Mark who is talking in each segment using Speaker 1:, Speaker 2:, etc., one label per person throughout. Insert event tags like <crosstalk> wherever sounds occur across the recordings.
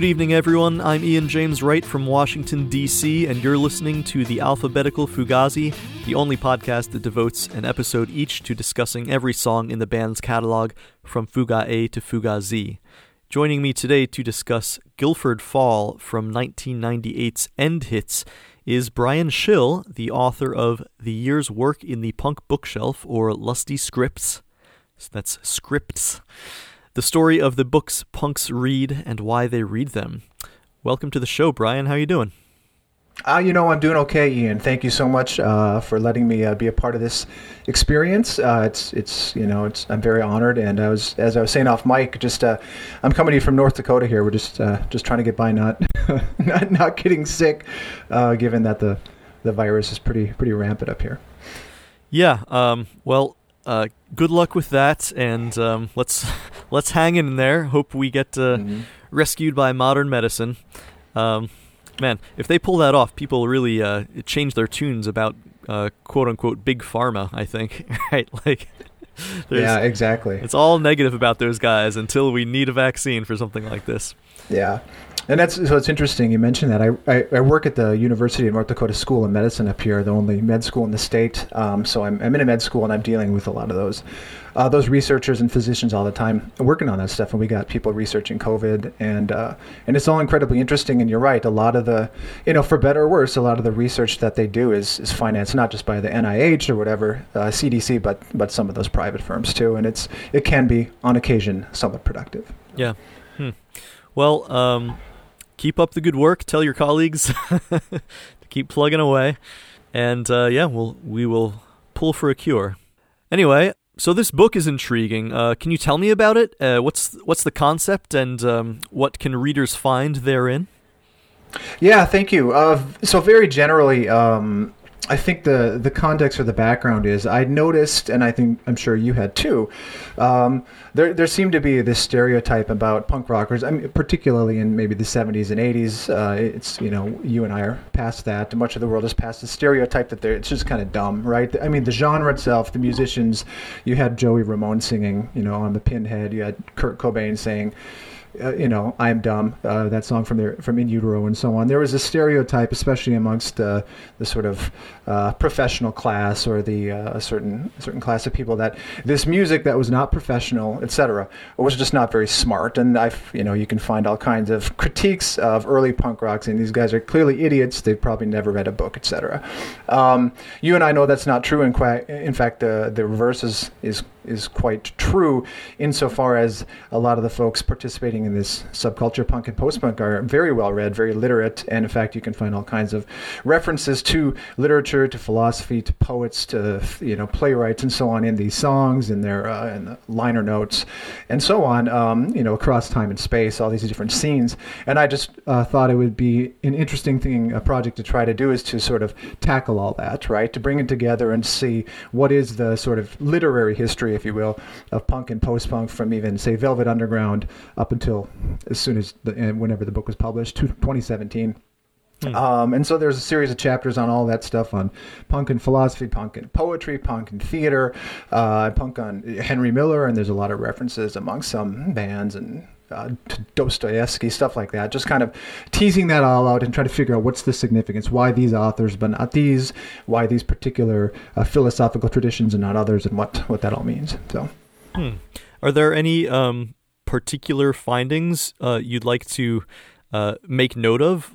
Speaker 1: Good evening, everyone. I'm Ian James Wright from Washington, D.C., and you're listening to the Alphabetical Fugazi, the only podcast that devotes an episode each to discussing every song in the band's catalog from Fuga A to Fuga Z. Joining me today to discuss Guilford Fall from 1998's End Hits is Brian Schill, the author of The Year's Work in the Punk Bookshelf, or Lusty Scripts. So that's scripts the story of the books punks read and why they read them. Welcome to the show, Brian. How you doing?
Speaker 2: Uh, you know, I'm doing okay, Ian. Thank you so much uh, for letting me uh, be a part of this experience. Uh, it's, it's, you know, it's. I'm very honored. And I was, as I was saying off mic, just, uh, I'm coming to you from North Dakota here. We're just, uh, just trying to get by, not, <laughs> not, not getting sick, given that the, the virus is pretty, pretty rampant up here.
Speaker 1: Yeah. Um, well, uh, good luck with that, and um, let's <laughs> let's hang in there. Hope we get uh, mm-hmm. rescued by modern medicine. Um, man, if they pull that off, people really uh, change their tunes about uh, quote unquote big pharma. I think, <laughs> right? Like, <laughs>
Speaker 2: yeah, exactly.
Speaker 1: It's all negative about those guys until we need a vaccine for something like this.
Speaker 2: Yeah, and that's so it's interesting you mentioned that. I, I, I, work at the University of North Dakota School of Medicine up here, the only med school in the state. Um, so I'm, I'm in a med school and I'm dealing with a lot of those uh, those researchers and physicians all the time working on that stuff. And we got people researching COVID, and uh, and it's all incredibly interesting. And you're right, a lot of the you know for better or worse, a lot of the research that they do is is financed not just by the NIH or whatever uh, CDC, but but some of those private firms too. And it's it can be on occasion somewhat productive.
Speaker 1: Yeah. Hmm. Well. Um keep up the good work. Tell your colleagues <laughs> to keep plugging away, and uh, yeah, we'll we will pull for a cure. Anyway, so this book is intriguing. Uh, can you tell me about it? Uh, what's what's the concept, and um, what can readers find therein?
Speaker 2: Yeah, thank you. Uh, so very generally, um, I think the the context or the background is I noticed, and I think I'm sure you had too. Um, there there seemed to be this stereotype about punk rockers. I mean, particularly in maybe the 70s and 80s. Uh, it's you know you and I are past that. Much of the world is past the stereotype that they're it's just kind of dumb, right? I mean, the genre itself, the musicians. You had Joey Ramone singing, you know, on the Pinhead. You had Kurt Cobain saying uh, you know, I am dumb. Uh, that song from their from In Utero and so on. There was a stereotype, especially amongst uh, the sort of uh, professional class or the uh, a certain a certain class of people, that this music that was not professional, etc., was just not very smart. And I, you know, you can find all kinds of critiques of early punk rock, and these guys are clearly idiots. They've probably never read a book, etc. Um, you and I know that's not true. In, in fact, the the reverse is is is quite true insofar as a lot of the folks participating in this subculture punk and post punk are very well read, very literate, and in fact, you can find all kinds of references to literature, to philosophy, to poets, to you know playwrights, and so on in these songs, in their uh, in the liner notes, and so on. Um, you know, across time and space, all these different scenes, and I just uh, thought it would be an interesting thing, a project to try to do, is to sort of tackle all that, right? To bring it together and see what is the sort of literary history history, if you will, of punk and post punk from even say Velvet Underground up until as soon as the, whenever the book was published, 2017. Hmm. Um, and so there's a series of chapters on all that stuff on punk and philosophy, punk and poetry, punk and theater, uh, punk on Henry Miller, and there's a lot of references among some bands and uh, Dostoevsky, stuff like that. Just kind of teasing that all out and trying to figure out what's the significance, why these authors but not these, why these particular uh, philosophical traditions and not others, and what what that all means. So,
Speaker 1: hmm. are there any um, particular findings uh, you'd like to uh, make note of?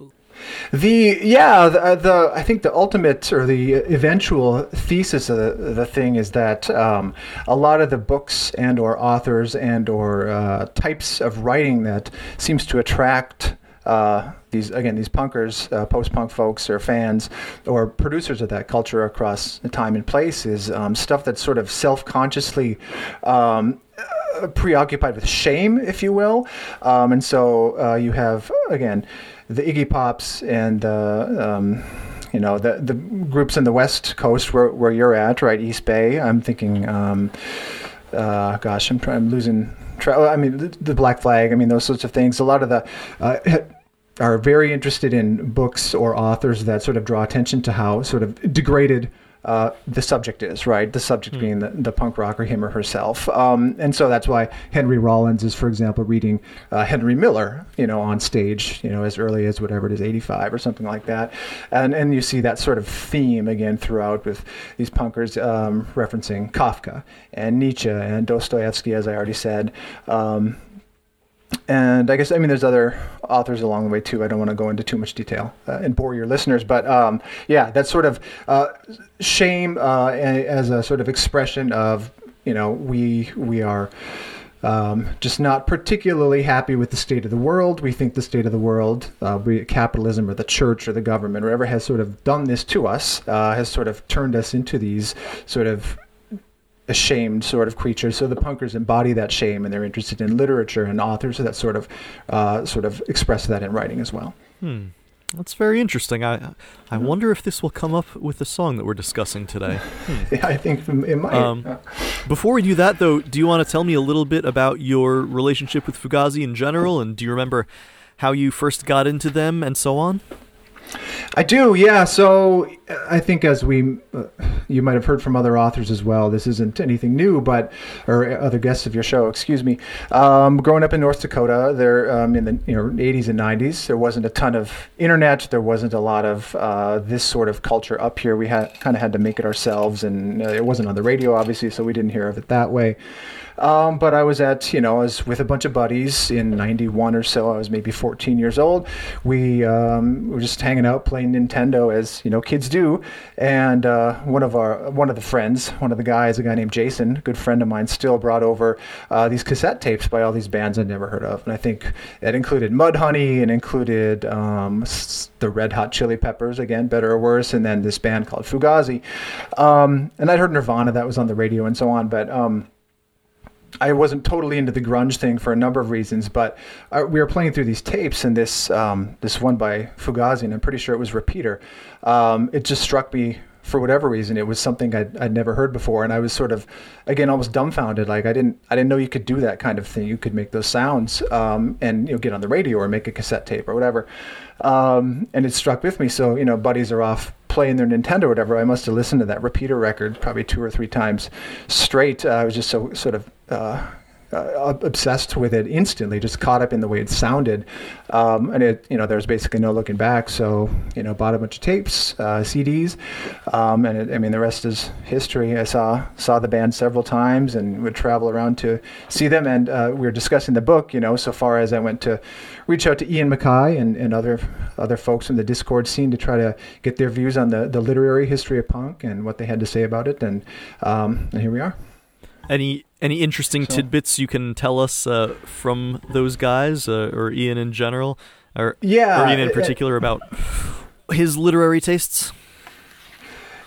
Speaker 2: The yeah, the, uh, the, I think the ultimate or the eventual thesis of the, the thing is that um, a lot of the books and or authors and or uh, types of writing that seems to attract uh, these again these punkers, uh, post-punk folks, or fans, or producers of that culture across time and place is um, stuff that's sort of self-consciously. Um, preoccupied with shame, if you will, um, and so uh, you have again the Iggy Pops and the um, you know the the groups in the West Coast where where you're at, right, East Bay. I'm thinking, um, uh, gosh, I'm trying, I'm losing. Tra- I mean, the, the, Black Flag. I mean, those sorts of things. A lot of the uh, <laughs> are very interested in books or authors that sort of draw attention to how sort of degraded uh, the subject is, right? The subject mm. being the, the punk rocker, him or herself. Um, and so that's why Henry Rollins is, for example, reading uh, Henry Miller, you know, on stage, you know, as early as whatever it is, 85 or something like that. And, and you see that sort of theme again throughout with these punkers um, referencing Kafka and Nietzsche and Dostoevsky, as I already said. Um, and I guess I mean there's other authors along the way too. I don't want to go into too much detail uh, and bore your listeners, but um, yeah, that sort of uh, shame uh, as a sort of expression of you know we we are. Um, just not particularly happy with the state of the world. We think the state of the world, uh, be it capitalism or the church or the government, or whatever has sort of done this to us, uh, has sort of turned us into these sort of ashamed sort of creature. So the punkers embody that shame, and they're interested in literature and authors that sort of uh, sort of express that in writing as well.
Speaker 1: Hmm. That's very interesting. I I wonder if this will come up with the song that we're discussing today. <laughs>
Speaker 2: Hmm. Yeah, I think it might. Um,
Speaker 1: before we do that, though, do you want to tell me a little bit about your relationship with Fugazi in general, and do you remember how you first got into them and so on?
Speaker 2: I do, yeah. So I think as we, uh, you might have heard from other authors as well. This isn't anything new, but or other guests of your show, excuse me. Um, growing up in North Dakota, there um, in the you know 80s and 90s, there wasn't a ton of internet. There wasn't a lot of uh, this sort of culture up here. We had kind of had to make it ourselves, and uh, it wasn't on the radio, obviously, so we didn't hear of it that way. Um, but I was at, you know, I was with a bunch of buddies in 91 or so. I was maybe 14 years old. We um, were just hanging out playing Nintendo as, you know, kids do. And uh, one of our, one of the friends, one of the guys, a guy named Jason, good friend of mine, still brought over uh, these cassette tapes by all these bands I'd never heard of. And I think it included Mudhoney and included um, the Red Hot Chili Peppers, again, better or worse, and then this band called Fugazi. Um, and I'd heard Nirvana, that was on the radio and so on. But, um, I wasn't totally into the grunge thing for a number of reasons, but uh, we were playing through these tapes, and this um, this one by Fugazi, and I'm pretty sure it was Repeater. Um, it just struck me for whatever reason. It was something I'd, I'd never heard before, and I was sort of, again, almost dumbfounded. Like I didn't I didn't know you could do that kind of thing. You could make those sounds um, and you know get on the radio or make a cassette tape or whatever. Um, and it struck with me. So you know, buddies are off playing their Nintendo or whatever. I must have listened to that repeater record probably two or three times straight. Uh, I was just so sort of uh, uh, obsessed with it instantly, just caught up in the way it sounded. Um, and it, you know, there was basically no looking back. So, you know, bought a bunch of tapes, uh, CDs, um, and it, I mean, the rest is history. I saw saw the band several times and would travel around to see them. And uh, we were discussing the book, you know, so far as I went to reach out to Ian MacKaye and, and other other folks in the Dischord scene to try to get their views on the, the literary history of punk and what they had to say about it. And, um, and here we are.
Speaker 1: Any any interesting tidbits you can tell us uh, from those guys uh, or Ian in general, or
Speaker 2: yeah,
Speaker 1: or Ian in particular about his literary tastes?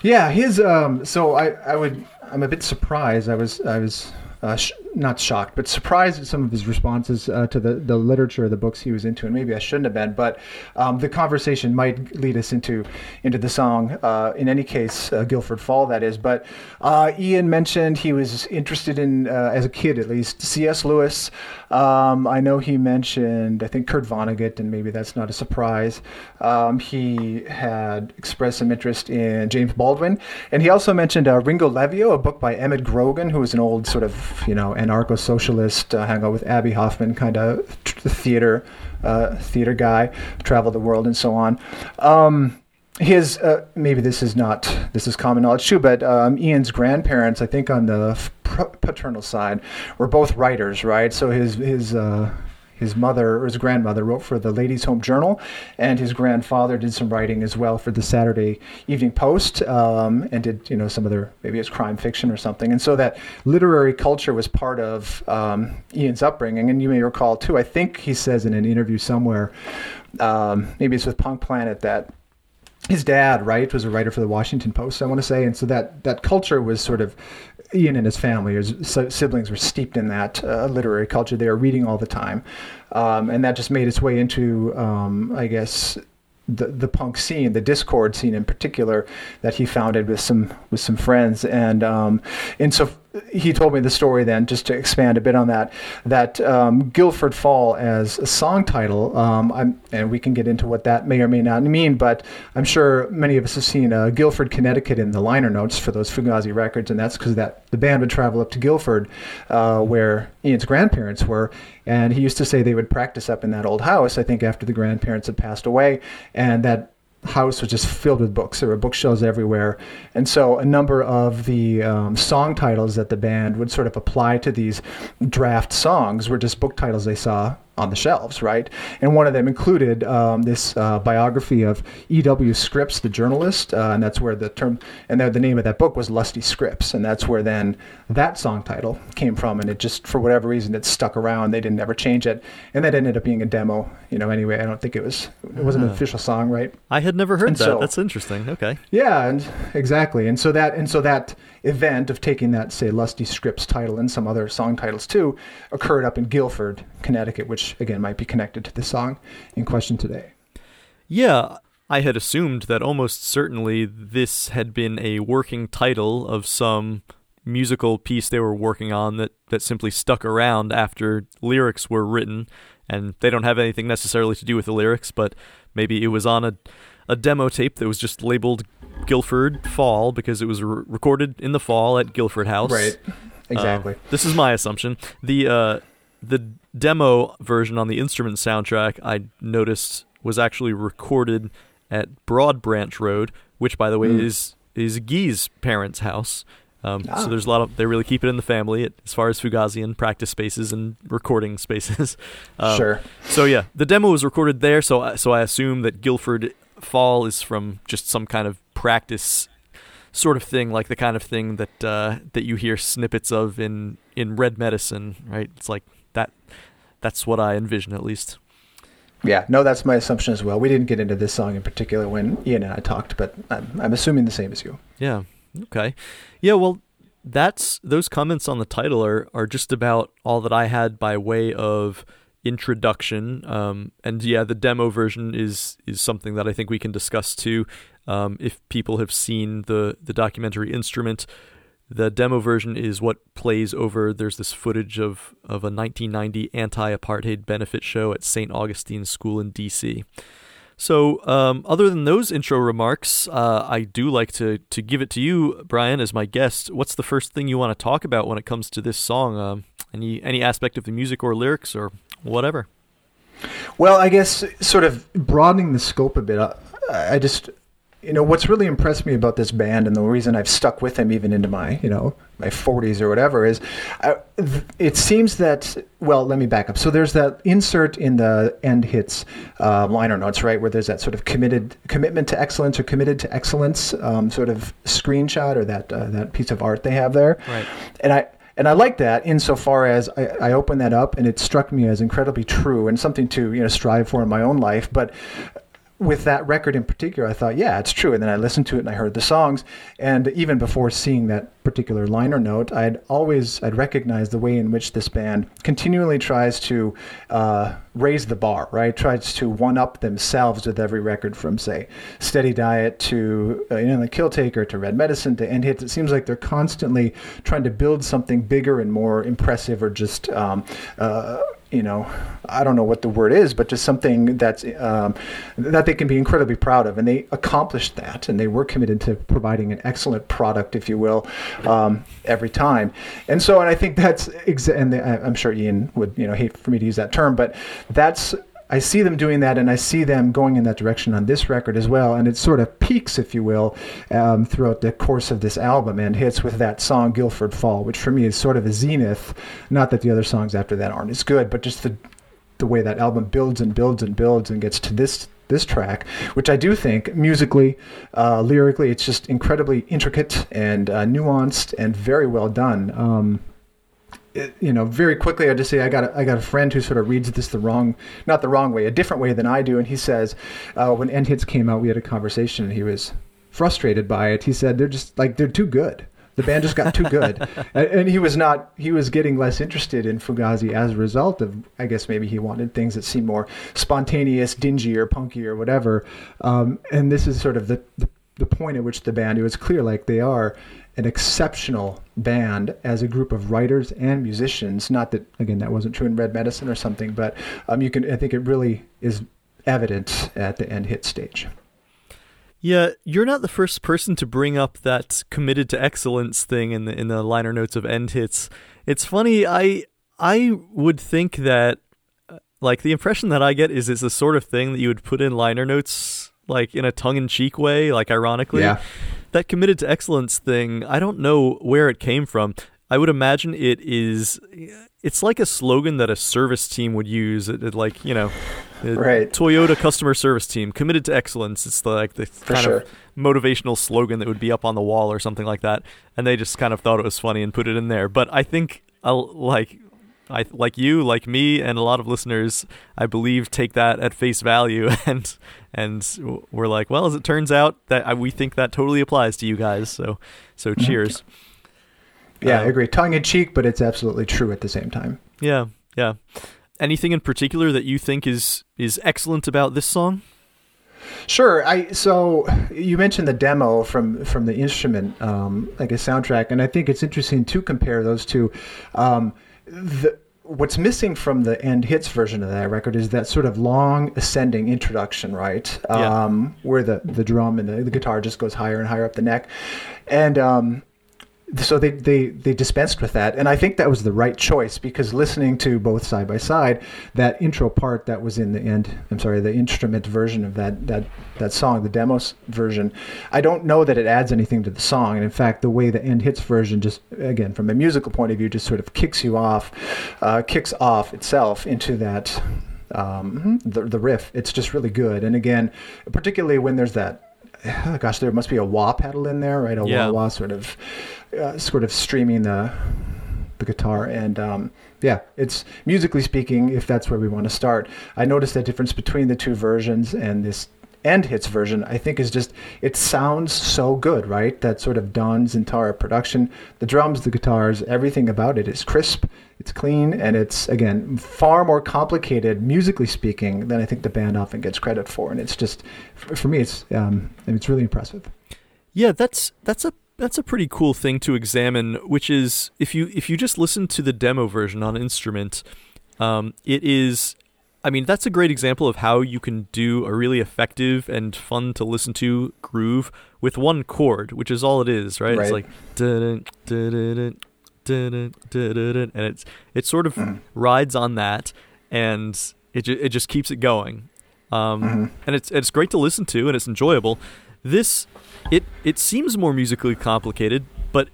Speaker 2: Yeah, his. Um, so I I would I'm a bit surprised. I was I was uh, sh- not shocked, but surprised at some of his responses uh, to the, the literature the books he was into, and maybe I shouldn't have been. But um, the conversation might lead us into into the song. Uh, in any case, uh, Guilford Fall, that is. But uh, Ian mentioned he was interested in, uh, as a kid at least, C.S. Lewis. Um, I know he mentioned, I think Kurt Vonnegut, and maybe that's not a surprise. Um, he had expressed some interest in James Baldwin, and he also mentioned Ringolevio, a book by Emmett Grogan, who was an old sort of you know anarcho-socialist, uh, hang out with Abbie Hoffman, kind of theater uh, theater guy, traveled the world and so on. Um, his uh, maybe this is not this is common knowledge too, but um, Ian's grandparents, I think on the paternal side, were both writers, right? So his his uh, his mother or his grandmother wrote for the Ladies' Home Journal, and his grandfather did some writing as well for the Saturday Evening Post, um, and did you know some other maybe it's crime fiction or something. And so that literary culture was part of um, Ian's upbringing. And you may recall too, I think he says in an interview somewhere, um, maybe it's with Punk Planet that his dad, right, was a writer for the Washington Post, I want to say, and so that that culture was sort of Ian and his family, his siblings, were steeped in that uh, literary culture. They were reading all the time, um, and that just made its way into, um, I guess, the the punk scene, the Dischord scene in particular, that he founded with some with some friends. And um, and so he told me the story then, just to expand a bit on that, that um, Guilford Fall as a song title, um, and we can get into what that may or may not mean, but I'm sure many of us have seen uh, Guilford, Connecticut in the liner notes for those Fugazi records, and that's because that the band would travel up to Guilford, uh, where Ian's grandparents were, and he used to say they would practice up in that old house, I think after the grandparents had passed away, and that house was just filled with books. There were bookshelves everywhere. And so a number of the um, song titles that the band would sort of apply to these draft songs were just book titles they saw on the shelves, right? And one of them included um, this uh, biography of E.W. Scripps, the journalist, uh, and that's where the term and the, the name of that book was Lusty Scripps, and that's where then that song title came from, and it just for whatever reason it stuck around. They didn't ever change it, and that ended up being a demo. You know, anyway, I don't think it was it wasn't an official song, right?
Speaker 1: I had never heard and that. So, that's interesting. Okay.
Speaker 2: Yeah, and exactly, and so that and so that event of taking that, say, Lusty Scripps title and some other song titles too, occurred up in Guilford, Connecticut, which again might be connected to the song in question today.
Speaker 1: Yeah, I had assumed that almost certainly this had been a working title of some musical piece they were working on that, that simply stuck around after lyrics were written. And they don't have anything necessarily to do with the lyrics, but maybe it was on a, a demo tape that was just labeled Guilford Fall because it was re- recorded in the fall at Guilford House.
Speaker 2: Right. Exactly. Uh,
Speaker 1: this is my assumption. The uh, the demo version on the instrument soundtrack I noticed was actually recorded at Broad Branch Road, which by the way mm. is is Guy's parents' house. Um, ah. So there's a lot of they really keep it in the family it, as far as Fugazi and practice spaces and recording <laughs> spaces. <laughs>
Speaker 2: um, sure.
Speaker 1: So yeah, the demo was recorded there. So I, so I assume that Guilford Fall is from just some kind of practice sort of thing, like the kind of thing that uh, that you hear snippets of in in Red Medicine, right? It's like that. That's what I envision, at least.
Speaker 2: Yeah, no, that's my assumption as well. We didn't get into this song in particular when Ian and I talked, but I'm, I'm assuming the same as you.
Speaker 1: Yeah. Okay. Yeah. Well, that's those comments on the title are are just about all that I had by way of introduction. Um, and yeah, the demo version is is something that I think we can discuss too. Um, if people have seen the the documentary Instrument, the demo version is what plays over. There's this footage of of a 1990 anti-apartheid benefit show at St. Augustine's School in D.C. So, um, other than those intro remarks, uh, I do like to to give it to you, Brian, as my guest. What's the first thing you want to talk about when it comes to this song? Um, any any aspect of the music or lyrics or whatever?
Speaker 2: Well, I guess sort of broadening the scope a bit. I, I just you know what's really impressed me about this band and the reason I've stuck with them even into my you know my 40s or whatever is uh, it seems that well let me back up so there's that insert in the end hits uh, liner notes right where there's that sort of committed commitment to excellence or committed to excellence um, sort of screenshot or that uh, that piece of art they have there
Speaker 1: right
Speaker 2: and I and I like that insofar as I, I opened that up and it struck me as incredibly true and something to you know strive for in my own life. But with that record in particular, I thought, yeah, it's true. And then I listened to it and I heard the songs. And even before seeing that particular liner note, I'd always I'd recognized the way in which this band continually tries to uh, raise the bar, right? Tries to one up themselves with every record, from say Steady Diet to uh, you know the Kill Taker to Red Medicine to End Hits. It seems like they're constantly trying to build something bigger and more impressive, or just um, uh, you know, I don't know what the word is, but just something that's um, that they can be incredibly proud of, and they accomplished that, and they were committed to providing an excellent product, if you will, um, every time. And so, and I think that's exa- and I'm sure Ian would you know hate for me to use that term, but that's I see them doing that, and I see them going in that direction on this record as well. And it sort of peaks, if you will, um, throughout the course of this album, and hits with that song "Guilford Fall," which for me is sort of a zenith. Not that the other songs after that aren't as good, but just the the way that album builds and builds and builds and gets to this this track, which I do think musically, uh, lyrically, it's just incredibly intricate and uh, nuanced and very well done. Um, you know, very quickly, I just say I got a, I got a friend who sort of reads this the wrong, not the wrong way, a different way than I do, and he says, uh, when End Hits came out, we had a conversation, and he was frustrated by it. He said they're just like they're too good. The band just got too good, <laughs> and, and, he was not. He was getting less interested in Fugazi as a result of, I guess maybe he wanted things that seemed more spontaneous, dingy, or punky, or whatever. Um, and this is sort of the, the the point at which the band. It was clear like they are an exceptional band as a group of writers and musicians. Not that again that wasn't true in Red Medicine or something, but um, you can I think it really is evident at the end hit stage.
Speaker 1: Yeah, you're not the first person to bring up that committed to excellence thing in the in the liner notes of end hits. It's funny, I I would think that uh, like the impression that I get is it's the sort of thing that you would put in liner notes like in a tongue-in-cheek way, like ironically.
Speaker 2: Yeah.
Speaker 1: That committed to excellence thing, I don't know where it came from. I would imagine it is it's like a slogan that a service team would use. It, it like, you know,
Speaker 2: right.
Speaker 1: Toyota customer service team committed to excellence. It's like the
Speaker 2: For
Speaker 1: kind
Speaker 2: sure.
Speaker 1: of motivational slogan that would be up on the wall or something like that. And they just kind of thought it was funny and put it in there. But I think I'll, like I like you, like me, and a lot of listeners, I believe, take that at face value, <laughs> and and we're like, well, as it turns out, that I, we think that totally applies to you guys. So, so
Speaker 2: Mm-hmm.
Speaker 1: cheers.
Speaker 2: Yeah, I
Speaker 1: Um,
Speaker 2: agree. Tongue in cheek, but it's absolutely true at the same time.
Speaker 1: Yeah, yeah. Anything in particular that you think is is excellent about this song?
Speaker 2: Sure. I so you mentioned the demo from from the instrument, um, like a soundtrack, and I think it's interesting to compare those two. Um, the, what's missing from the end hits version of that record is that sort of long ascending introduction, right?
Speaker 1: Yeah.
Speaker 2: Um, where the the drum and the, the guitar just goes higher and higher up the neck, and um, so they, they they dispensed with that. And i think that was the right choice because listening to both side by side that intro part that was in the end i'm sorry the instrument version of that that that song the demos version i don't know that it adds anything to the song. And in fact the way the end hits version just again from a musical point of view just sort of kicks you off uh, kicks off itself into that um, the, the riff. It's just really good. And again particularly when there's that oh gosh, there must be a wah pedal in there, right? A
Speaker 1: Yeah.
Speaker 2: wah wah sort of, uh, sort of streaming the the guitar, and um, yeah, it's musically speaking, if that's where we want to start. I noticed that difference between the two versions and this end hits version. I think is just it sounds so good, right? That sort of Don's entire production, the drums, the guitars, everything about it is crisp. It's clean and it's again far more complicated musically speaking than I think the band often gets credit for. And it's just for me, it's um, it's really impressive.
Speaker 1: Yeah, that's that's a that's a pretty cool thing to examine. Which is if you if you just listen to the demo version on instrument, um, it is. I mean, that's a great example of how you can do a really effective and fun to listen to groove with one chord, which is all it is, right? It's like dun dun dun and it's it sort of
Speaker 2: Mhm.
Speaker 1: rides on that, and it ju- it just keeps it going. Um,
Speaker 2: Mhm.
Speaker 1: and it's it's great to listen to and it's enjoyable. This it it seems more musically complicated, but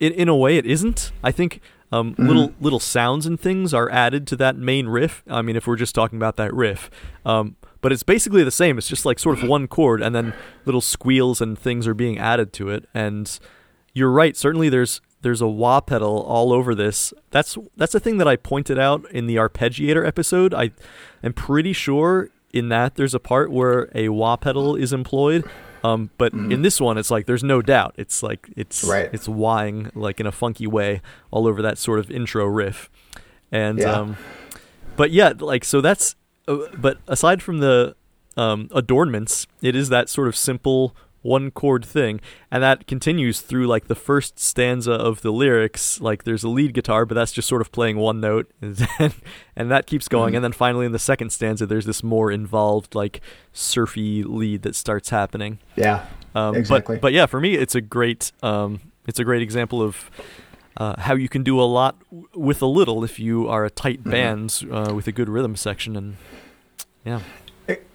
Speaker 1: in in a way it isn't. I think um,
Speaker 2: Mhm.
Speaker 1: little little sounds and things are added to that main riff. I mean, if we're just talking about that riff, um, but it's basically the same. It's just like sort of one chord, and then little squeals and things are being added to it. And you're right. Certainly, there's there's a wah pedal all over this. That's that's a thing that I pointed out in the arpeggiator episode. I am pretty sure in that there's a part where a wah pedal is employed. Um, but in this one, it's like there's no doubt. It's like it's
Speaker 2: Right.
Speaker 1: it's wahing like in a funky way all over that sort of intro riff, and
Speaker 2: Yeah.
Speaker 1: um, but yeah, like so that's. Uh, but aside from the um, adornments, it is that sort of simple one chord thing, and that continues through like the first stanza of the lyrics. Like there's a lead guitar, but that's just sort of playing one note, <laughs> and, then, and that keeps going.
Speaker 2: Mhm.
Speaker 1: And then finally in the second stanza, there's this more involved like surfy lead that starts happening.
Speaker 2: Yeah,
Speaker 1: Um,
Speaker 2: Exactly.
Speaker 1: But, but yeah, for me, it's a great um, it's a great example of uh, how you can do a lot w- with a little if you are a tight
Speaker 2: Mhm.
Speaker 1: band uh, with a good rhythm section and yeah.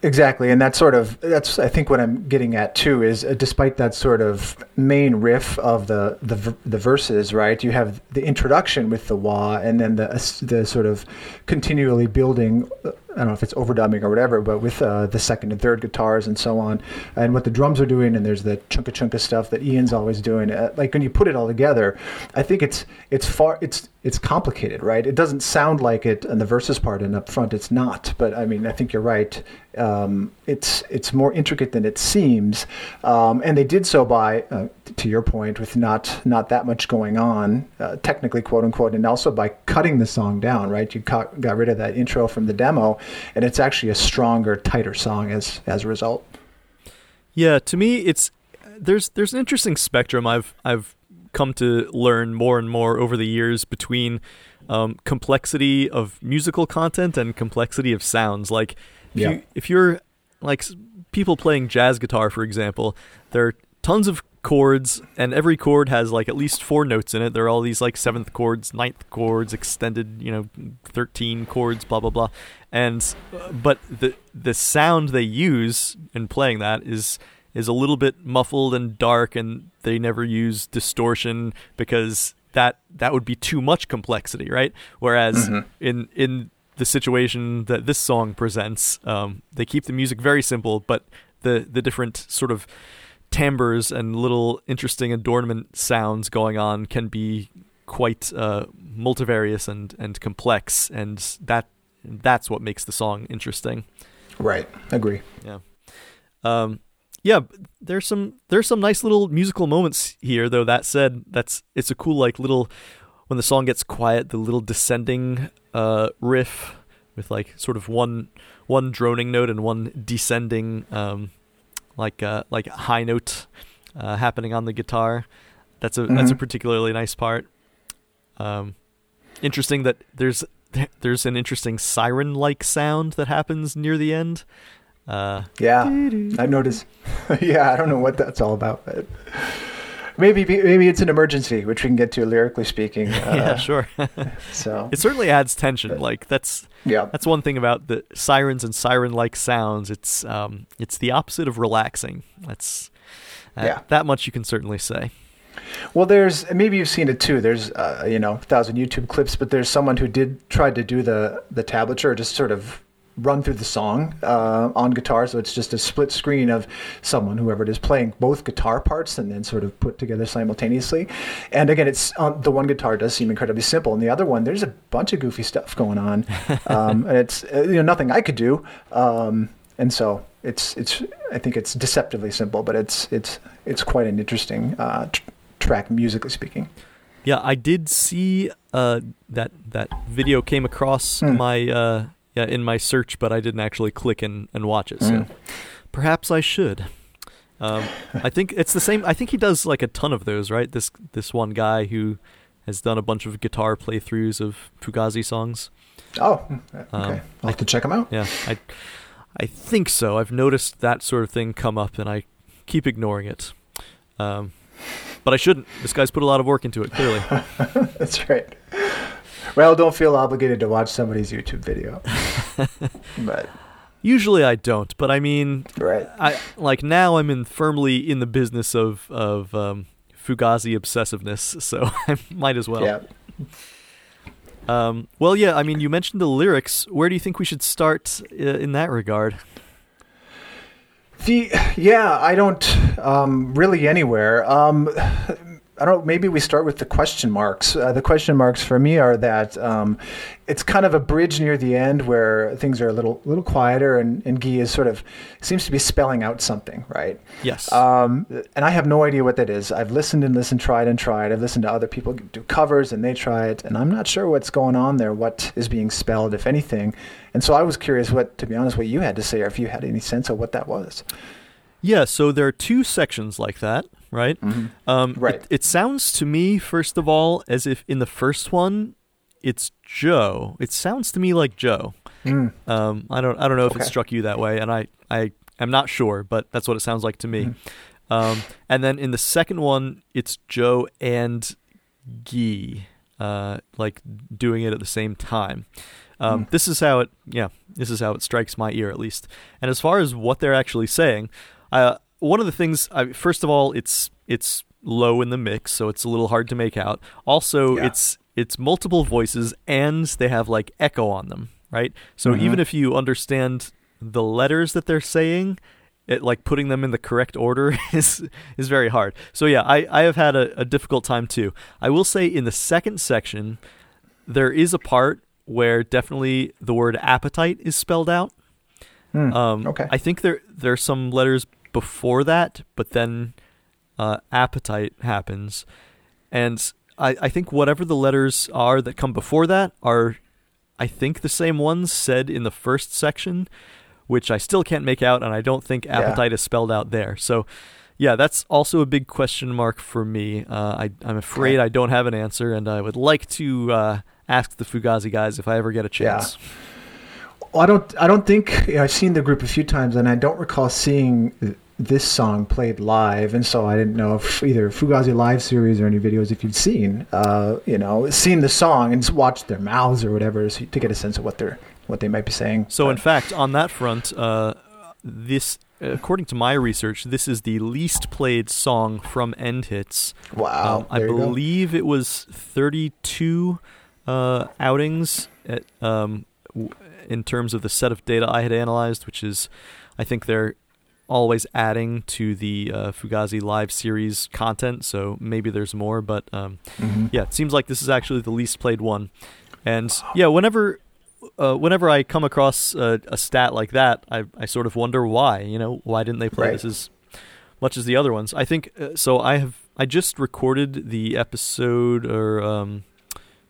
Speaker 2: Exactly, and that's sort of that's I think what I'm getting at too is uh, despite that sort of main riff of the the the verses, right? You have the introduction with the wah, and then the uh, the sort of continually building. uh, I don't know if it's overdubbing or whatever, but with uh, the second and third guitars and so on, and what the drums are doing, and there's the chunka chunka stuff that Ian's always doing. Uh, like when you put it all together, I think it's it's far it's it's complicated, right? It doesn't sound like it in the verses part, and up front it's not. But I mean, I think you're right. Um, it's it's more intricate than it seems, um, and they did so by, uh, to your point, with not not that much going on, uh, technically, quote unquote, and also by cutting the song down. Right, you cut, got rid of that intro from the demo, and it's actually a stronger, tighter song as as a result.
Speaker 1: Yeah, to me, it's there's there's an interesting spectrum I've I've come to learn more and more over the years between um, complexity of musical content and complexity of sounds. Like
Speaker 2: Yeah.
Speaker 1: you if you're like people playing jazz guitar, for example, there are tons of chords, and every chord has like at least four notes in it. There are all these like seventh chords, ninth chords, extended, you know, thirteen chords, blah blah blah, and uh, but the the sound they use in playing that is is a little bit muffled and dark, and they never use distortion because that that would be too much complexity, right? Whereas
Speaker 2: Mhm.
Speaker 1: in in the situation that this song presents, um, they keep the music very simple, but the the different sort of timbres and little interesting adornment sounds going on can be quite uh, multivarious and and complex, and that that's what makes the song interesting.
Speaker 2: Right. Agree. Yeah.
Speaker 1: Um, yeah, there's some there's some nice little musical moments here, though. That said, that's it's a cool like little when the song gets quiet, the little descending uh, riff with like sort of one one droning note and one descending um, like uh, like high note uh, happening on the guitar. That's a that's a particularly nice part. Um, interesting that there's <laughs> there's an interesting siren like sound that happens near the end. Uh,
Speaker 2: Yeah. I've noticed. <laughs> yeah, I don't know what that's all about, but maybe maybe it's an emergency, which we can get to lyrically speaking. <laughs>
Speaker 1: yeah,
Speaker 2: Uh,
Speaker 1: sure. <laughs>
Speaker 2: So
Speaker 1: it certainly adds tension.
Speaker 2: But-
Speaker 1: Like that's
Speaker 2: yeah,
Speaker 1: that's one thing about the sirens and siren-like sounds. It's um it's the opposite of relaxing. That's uh,
Speaker 2: Yeah.
Speaker 1: that much you can certainly say.
Speaker 2: Well, there's maybe you've seen it too. There's uh, you know a thousand YouTube clips, but there's someone who did try to do the the tablature, just sort of run through the song uh, on guitar. So it's just a split screen of someone, whoever it is, playing both guitar parts and then sort of put together simultaneously. And again, it's on the one guitar does seem incredibly simple, and the other one there's a bunch of goofy stuff going on, <laughs> um, and it's uh, you know nothing I could do. Um, and so it's it's I think it's deceptively simple, but it's it's it's quite an interesting uh, tr- track musically speaking.
Speaker 1: Yeah, I did see uh that that video came across
Speaker 2: Hmm.
Speaker 1: my uh yeah in my search, but I didn't actually click and and watch it. So
Speaker 2: Mm.
Speaker 1: perhaps I should. Um, I think it's the same. I think he does like a ton of those, right? This this one guy who has done a bunch of guitar playthroughs of Fugazi songs.
Speaker 2: Oh, okay.
Speaker 1: Um,
Speaker 2: I'll have to check them out.
Speaker 1: Yeah, I I think so. I've noticed that sort of thing come up, and I keep ignoring it. Um, but I shouldn't. This guy's put a lot of work into it, clearly. <laughs>
Speaker 2: That's right. Well, don't feel obligated to watch somebody's YouTube video. <laughs> but
Speaker 1: Usually I don't, but I mean,
Speaker 2: right.
Speaker 1: I like now I'm in firmly in the business of of um, Fugazi obsessiveness, <laughs> so I might as well.
Speaker 2: yeah.
Speaker 1: Um, well, yeah. I mean, you mentioned the lyrics. Where do you think we should start uh, in that regard?
Speaker 2: The yeah, I don't um, really anywhere. Um, I don't. Maybe we start with the question marks. Uh, the question marks for me are that um, it's kind of a bridge near the end where things are a little little quieter, and and Guy is sort of seems to be spelling out something, right?
Speaker 1: Yes.
Speaker 2: Um, and I have no idea what that is. I've listened and listened, tried and tried. I've listened to other people do covers and they try it, and I'm not sure what's going on there, what is being spelled, if anything. And so I was curious what, to be honest, what you had to say, or if you had any sense of what that was.
Speaker 1: yeah. So there are two sections like that, right? Um,
Speaker 2: Right.
Speaker 1: It, it sounds to me, first of all, as if in the first one, it's Joe. It sounds to me like Joe.
Speaker 2: Mm.
Speaker 1: Um, I don't I don't know if it struck you that way, and I I am not sure, but that's what it sounds like to me. Um, and then in the second one, it's Joe and Gee, uh, like doing it at the same time. Um,
Speaker 2: Hmm.
Speaker 1: This is how it, yeah, this is how it strikes my ear at least. And as far as what they're actually saying, uh, one of the things, I, first of all, it's it's low in the mix, so it's a little hard to make out. Also,
Speaker 2: Yeah.
Speaker 1: it's it's multiple voices and they have like echo on them, right? So
Speaker 2: Mhm.
Speaker 1: even if you understand the letters that they're saying, it like putting them in the correct order <laughs> is is very hard. So yeah, I, I have had a, a difficult time too. I will say in the second section, there is a part where definitely the word appetite is spelled out.
Speaker 2: Hmm.
Speaker 1: Um,
Speaker 2: okay.
Speaker 1: I think there there's some letters before that, but then uh, appetite happens, and I, I think whatever the letters are that come before that are, I think the same ones said in the first section, which I still can't make out, and I don't think
Speaker 2: Yeah.
Speaker 1: appetite is spelled out there. So, yeah, that's also a big question mark for me. Uh, I, I'm afraid I don't have an answer, and I would like to uh, ask the Fugazi guys if I ever get a chance.
Speaker 2: Yeah. Well, I don't. I don't think I've seen the group a few times, and I don't recall seeing this song played live, and so I didn't know if either Fugazi live series or any videos if you've seen, uh, you know, seen the song and watched their mouths or whatever to get a sense of what they're what they might be saying.
Speaker 1: So, but, in fact, on that front, uh, this according to my research, this is the least played song from End Hits.
Speaker 2: Wow. Um,
Speaker 1: I believe go. it was 32 uh, outings at, um, w- in terms of the set of data I had analyzed, which is, I think they're always adding to the uh, Fugazi live series content, so maybe there's more, but um, mm-hmm. yeah, it seems like this is actually the least played one. And yeah, whenever uh, whenever I come across a, a, stat like that, I, I sort of wonder why. You know, why didn't they play right. this as much as the other ones? I think uh, so. I have I just recorded the episode, or um,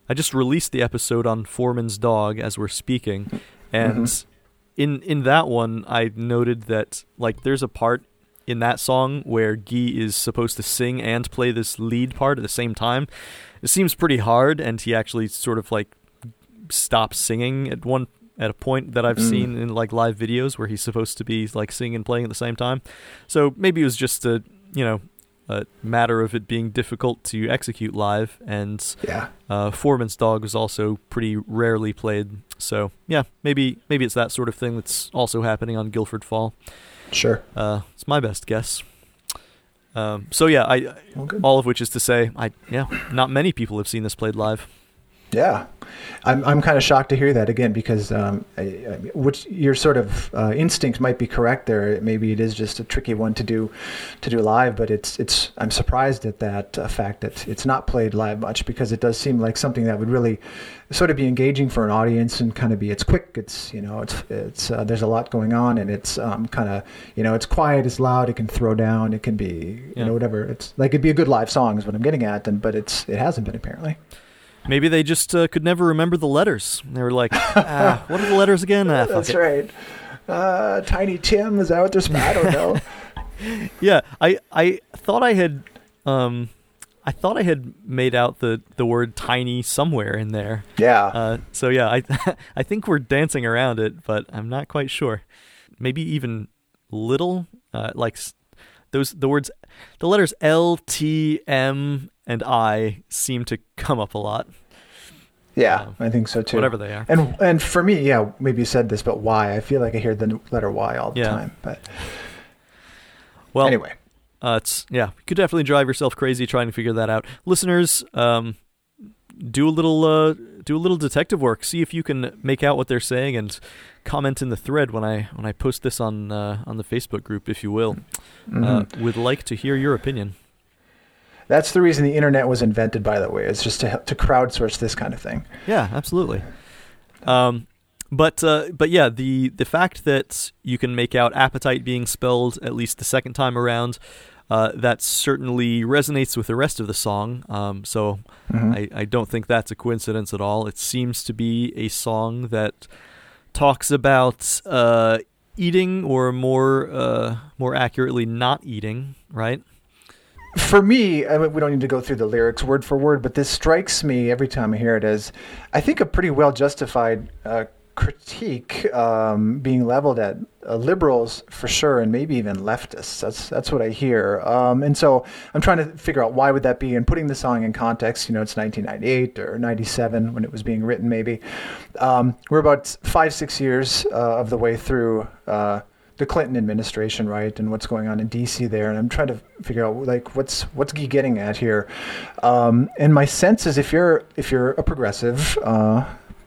Speaker 1: I just released the episode on Foreman's dog as we're speaking, and mm-hmm. In in that one, I noted that like there's a part in that song where Guy is supposed to sing and play this lead part at the same time. It seems pretty hard, and he actually sort of like stops singing at one at a point that I've mm. seen in like live videos where he's supposed to be like singing and playing at the same time. So maybe it was just a you know a matter of it being difficult to execute live, and
Speaker 2: yeah,
Speaker 1: uh, Foreman's Dog was also pretty rarely played. So yeah, maybe maybe it's that sort of thing that's also happening on Guilford Fall.
Speaker 2: Sure,
Speaker 1: uh, it's my best guess. Um, so yeah, I well, all of which is to say, I yeah, not many people have seen this played live.
Speaker 2: Yeah, I'm I'm kind of shocked to hear that again because um, I, I, which your sort of uh, instinct might be correct there. Maybe it is just a tricky one to do to do live, but it's it's I'm surprised at that uh, fact that it's not played live much because it does seem like something that would really sort of be engaging for an audience and kind of be it's quick. It's you know it's it's uh, there's a lot going on and it's um, kind of you know it's quiet, it's loud, it can throw down, it can be you know whatever. It's like it'd be a good live song is what I'm getting at, and but it's it hasn't been apparently.
Speaker 1: Maybe they just uh, could never remember the letters. They were like, ah, <laughs> "What are the letters again?" Ah,
Speaker 2: That's it. right. Uh, Tiny Tim is that what they're? I don't know. <laughs>
Speaker 1: yeah, I I thought I had um, I thought I had made out the, the word tiny somewhere in there.
Speaker 2: Yeah.
Speaker 1: Uh, so yeah, I <laughs> I think we're dancing around it, but I'm not quite sure. Maybe even little, uh, like those the words, the letters L, T, M, and I seem to come up a lot.
Speaker 2: Yeah, um, I think so too.
Speaker 1: Whatever they are.
Speaker 2: And and for me, yeah, maybe you said this, but why? I feel like I hear the letter Y all the yeah. time. But
Speaker 1: well,
Speaker 2: anyway,
Speaker 1: uh, it's yeah, you could definitely drive yourself crazy trying to figure that out. Listeners, um, do a little uh, do a little detective work. See if you can make out what they're saying, and comment in the thread when I when I post this on uh, on the Facebook group, if you will. Mm-hmm. Uh, would like to hear your opinion.
Speaker 2: That's the reason the internet was invented, by the way. It's just to to crowdsource this kind of thing.
Speaker 1: Yeah, absolutely. Um, but uh, but yeah, the the fact that you can make out appetite being spelled at least the second time around, uh, that certainly resonates with the rest of the song. Um, so mm-hmm. I, I don't think that's a coincidence at all. It seems to be a song that talks about uh, eating, or more uh, more accurately, not eating. Right
Speaker 2: for me, I mean, we don't need to go through the lyrics word for word, but this strikes me every time I hear it as, I think, a pretty well justified uh, critique um, being leveled at uh, liberals for sure, and maybe even leftists. That's that's what I hear. Um, and so I'm trying to figure out why would that be, and putting the song in context. You know, it's 1998 or 97 when it was being written. Maybe um, we're about five six years uh, of the way through. Uh, the Clinton administration, right, and what's going on in D.C. there, and I'm trying to figure out like what's what's he getting at here. Um, and my sense is if you're if you're a progressive. Uh,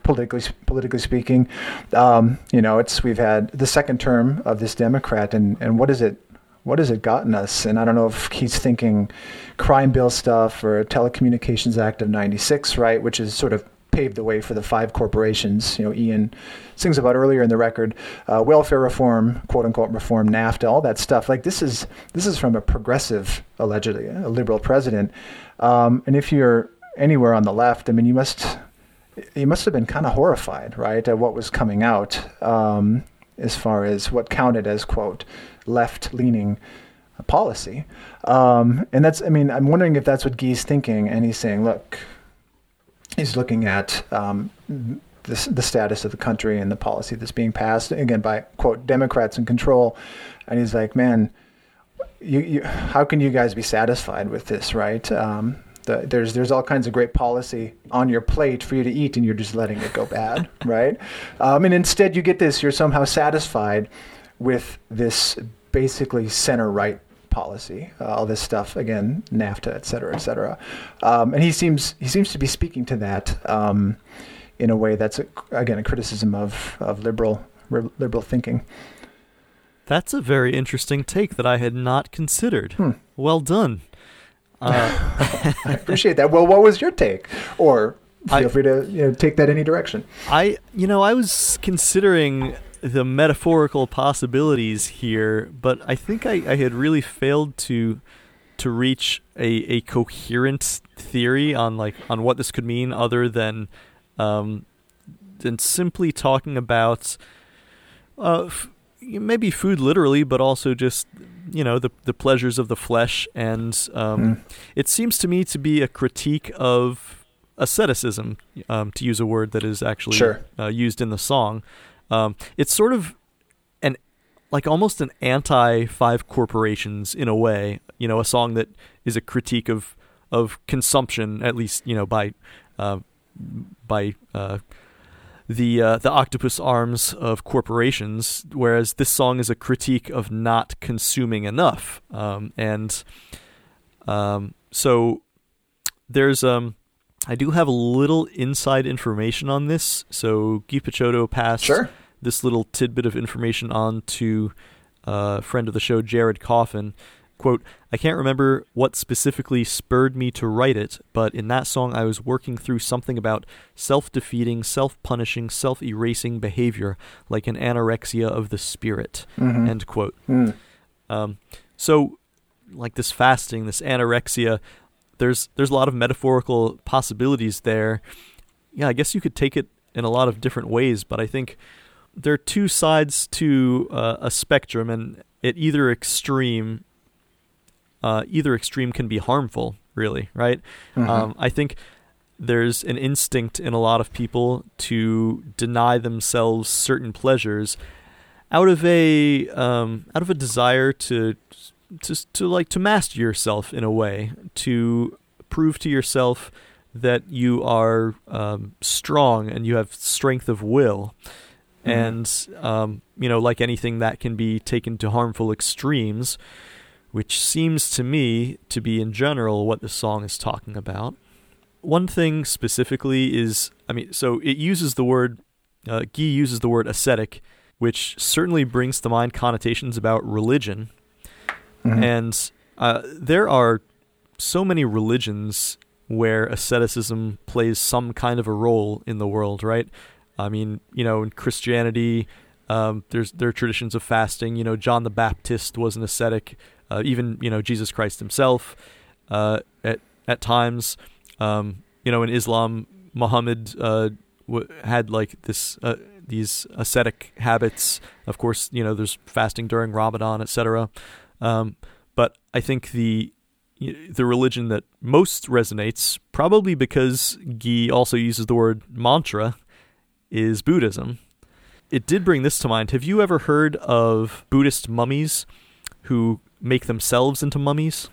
Speaker 2: politically politically speaking, um, you know, it's we've had the second term of this Democrat, and and what is it what has it gotten us? And I don't know if he's thinking crime bill stuff or Telecommunications Act of 96, right, which is sort of paved the way for the five corporations. You know, Ian sings about earlier in the record, uh, welfare reform, quote unquote reform, NAFTA, all that stuff. Like this is this is from a progressive, allegedly a liberal president. Um, and if you're anywhere on the left, I mean, you must you must have been kind of horrified, right, at what was coming out um, as far as what counted as quote left leaning policy. Um, and that's, I mean, I'm wondering if that's what Guy's thinking. And he's saying, look, he's looking at um, the, the status of the country and the policy that's being passed, again, by, quote, Democrats in control. And he's like, man, you, you, how can you guys be satisfied with this, right? Um, the, there's there's all kinds of great policy on your plate for you to eat, and you're just letting it go bad, <laughs> right? Um, and instead, you get this: you're somehow satisfied with this basically center right policy, uh, all this stuff again, NAFTA, et cetera, et cetera. Um, and he seems he seems to be speaking to that um, in a way that's a, again a criticism of of liberal liberal thinking.
Speaker 1: That's a very interesting take that I had not considered.
Speaker 2: Hmm.
Speaker 1: Well done.
Speaker 2: Uh, <laughs> I appreciate that. Well, what was your take? Or feel I, free to you know, take that any direction.
Speaker 1: I, you know, I was considering the metaphorical possibilities here, but I think I, I had really failed to to reach a, a coherent theory on like on what this could mean other than um, than simply talking about uh, f- maybe food literally, but also just you know the the pleasures of the flesh, and um, mm. it seems to me to be a critique of asceticism, um, to use a word that is actually
Speaker 2: sure.
Speaker 1: uh, used in the song. Um, it's sort of an like almost an anti Five Corporations in a way. You know, a song that is a critique of of consumption, at least you know by uh, by uh, the uh, the octopus arms of corporations, whereas this song is a critique of not consuming enough. Um, and um, so there's um, I do have a little inside information on this. So Guy passed
Speaker 2: sure.
Speaker 1: this little tidbit of information on to a uh, friend of the show, Jared Coffin, Quote, I can't remember what specifically spurred me to write it, but in that song I was working through something about self defeating, self punishing, self erasing behavior, like an anorexia of the spirit.
Speaker 2: Mm-hmm.
Speaker 1: End quote.
Speaker 2: Mm.
Speaker 1: Um, so, like this fasting, this anorexia, there's there's a lot of metaphorical possibilities there. Yeah, I guess you could take it in a lot of different ways, but I think there are two sides to uh, a spectrum, and at either extreme, uh, either extreme can be harmful, really, right?
Speaker 2: Mm-hmm.
Speaker 1: Um, I think there's an instinct in a lot of people to deny themselves certain pleasures out of a um, out of a desire to to to like to master yourself in a way to prove to yourself that you are um, strong and you have strength of will mm-hmm. and um, you know like anything that can be taken to harmful extremes which seems to me to be in general what the song is talking about. One thing specifically is, I mean, so it uses the word, uh, Guy uses the word ascetic, which certainly brings to mind connotations about religion.
Speaker 2: Mm-hmm.
Speaker 1: And uh, there are so many religions where asceticism plays some kind of a role in the world, right? I mean, you know, in Christianity, um, there's there are traditions of fasting. You know, John the Baptist was an ascetic uh, even you know Jesus Christ himself uh, at at times. Um, you know, in Islam, Muhammad uh, w- had like this uh, these ascetic habits. Of course, you know there's fasting during Ramadan, etc. Um, but I think the the religion that most resonates, probably because Guy also uses the word mantra, is Buddhism. It did bring this to mind. Have you ever heard of Buddhist mummies who make themselves into mummies?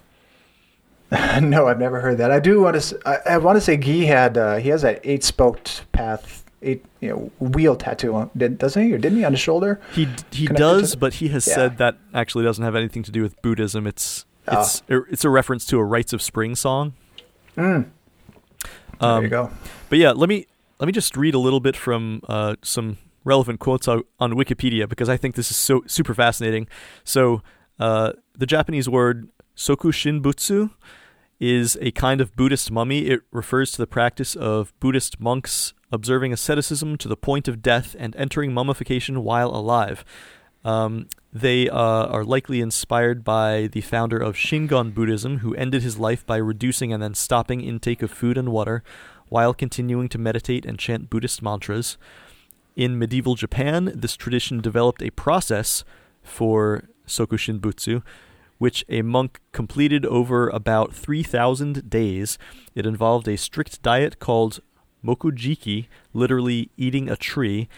Speaker 1: <laughs>
Speaker 2: no, I've never heard that. I do want to. I, I want to say Guy had. Uh, he has that eight spoked path, eight you know wheel tattoo on. Did, doesn't he? Or didn't he on his shoulder?
Speaker 1: He he does, but he has yeah. said that actually doesn't have anything to do with Buddhism. It's ah. it's oh. it's a reference to a Rites of Spring song.
Speaker 2: Mm. There um, you go.
Speaker 1: But yeah, let me let me just read a little bit from uh, some relevant quotes on, on Wikipedia because I think this is so super fascinating. So uh, the Japanese word sokushinbutsu is a kind of Buddhist mummy. It refers to the practice of Buddhist monks observing asceticism to the point of death and entering mummification while alive. Um, they uh, are likely inspired by the founder of Shingon Buddhism, who ended his life by reducing and then stopping intake of food and water while continuing to meditate and chant Buddhist mantras. In medieval Japan, this tradition developed a process for Sokushinbutsu, which a monk completed over about 3,000 days. It involved a strict diet called mokujiki, literally eating a tree.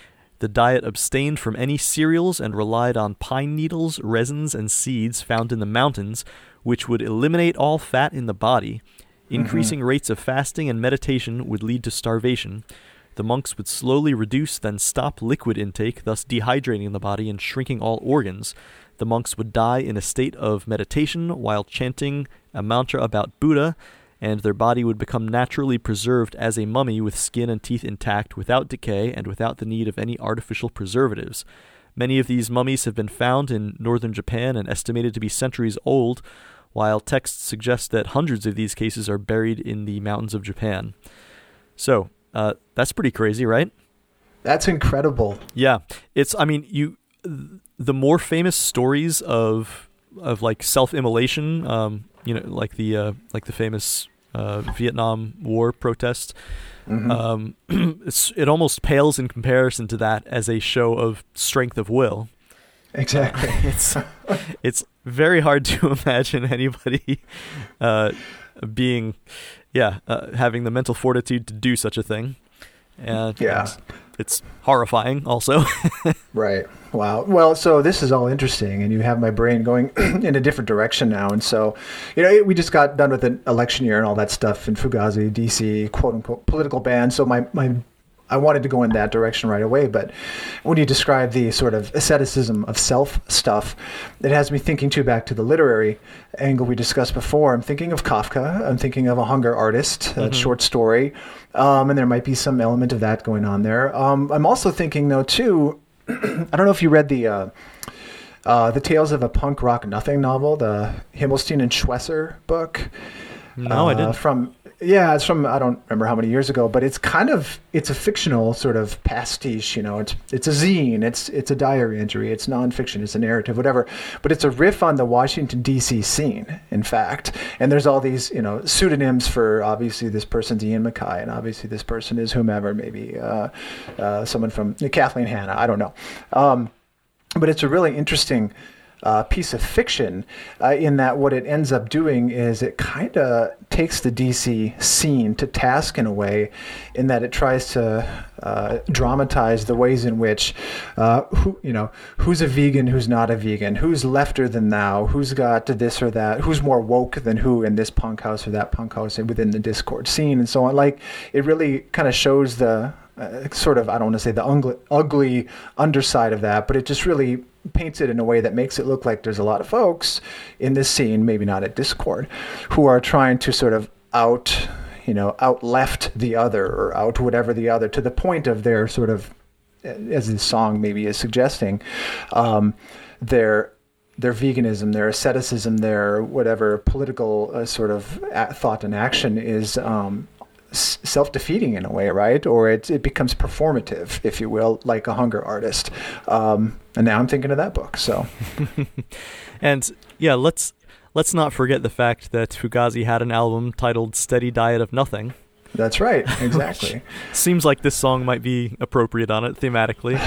Speaker 1: The diet abstained from any cereals and relied on pine needles, resins, and seeds found in the mountains, which would eliminate all fat in the body. Increasing mm-hmm. rates of fasting and meditation would lead to starvation. The monks would slowly reduce, then stop liquid intake, thus dehydrating the body and shrinking all organs. The monks would die in a state of meditation while chanting a mantra about Buddha, and their body would become naturally preserved as a mummy with skin and teeth intact without decay and without the need of any artificial preservatives. Many of these mummies have been found in northern Japan and estimated to be centuries old, while texts suggest that hundreds of these cases are buried in the mountains of Japan. So, uh, that's pretty crazy, right?
Speaker 2: That's incredible.
Speaker 1: Yeah, it's. I mean, you. The more famous stories of of like self immolation, um, you know, like the uh, like the famous uh, Vietnam War protest. Mm-hmm. Um, <clears throat> it almost pales in comparison to that as a show of strength of will.
Speaker 2: Exactly. <laughs>
Speaker 1: it's it's very hard to <laughs> imagine anybody uh, being yeah, uh, having the mental fortitude to do such a thing. And, yeah. And it's horrifying also. <laughs>
Speaker 2: right. Wow. Well, so this is all interesting, and you have my brain going <clears throat> in a different direction now. And so, you know, we just got done with an election year and all that stuff in Fugazi, DC, quote unquote, political ban. So my, my I wanted to go in that direction right away. But when you describe the sort of asceticism of self stuff, it has me thinking too back to the literary angle we discussed before. I'm thinking of Kafka. I'm thinking of a hunger artist, mm-hmm. a short story, um, and there might be some element of that going on there. Um, I'm also thinking though too. <clears throat> I don't know if you read the. Uh, uh, the Tales of a Punk Rock Nothing novel, the Himelstein and Schweser book.
Speaker 1: No, uh, I didn't.
Speaker 2: From yeah, it's from I don't remember how many years ago, but it's kind of it's a fictional sort of pastiche. You know, it's it's a zine, it's it's a diary entry, it's nonfiction, it's a narrative, whatever. But it's a riff on the Washington D.C. scene, in fact. And there's all these you know pseudonyms for obviously this person's Ian MacKaye, and obviously this person is whomever, maybe uh, uh, someone from Kathleen Hanna. I don't know, um, but it's a really interesting uh, piece of fiction uh, in that what it ends up doing is it kind of takes the DC scene to task in a way, in that it tries to uh, dramatize the ways in which uh, who you know who's a vegan, who's not a vegan, who's lefter than thou, who's got this or that, who's more woke than who in this punk house or that punk house and within the Dischord scene, and so on. Like it really kind of shows the uh, sort of I don't want to say the ugly, ugly underside of that, but it just really paints it in a way that makes it look like there's a lot of folks in this scene, maybe not at Dischord, who are trying to sort of out, you know, out left the other or out whatever the other to the point of their sort of, as the song maybe is suggesting, um, their their veganism, their asceticism, their whatever political uh, sort of thought and action is um, self-defeating in a way, right? Or it it becomes performative, if you will, like a hunger artist. Um, and now I'm thinking of that book. So, <laughs>
Speaker 1: and yeah, let's let's not forget the fact that Fugazi had an album titled "Steady Diet of Nothing."
Speaker 2: That's right, <laughs> exactly.
Speaker 1: seems like this song might be appropriate on it thematically.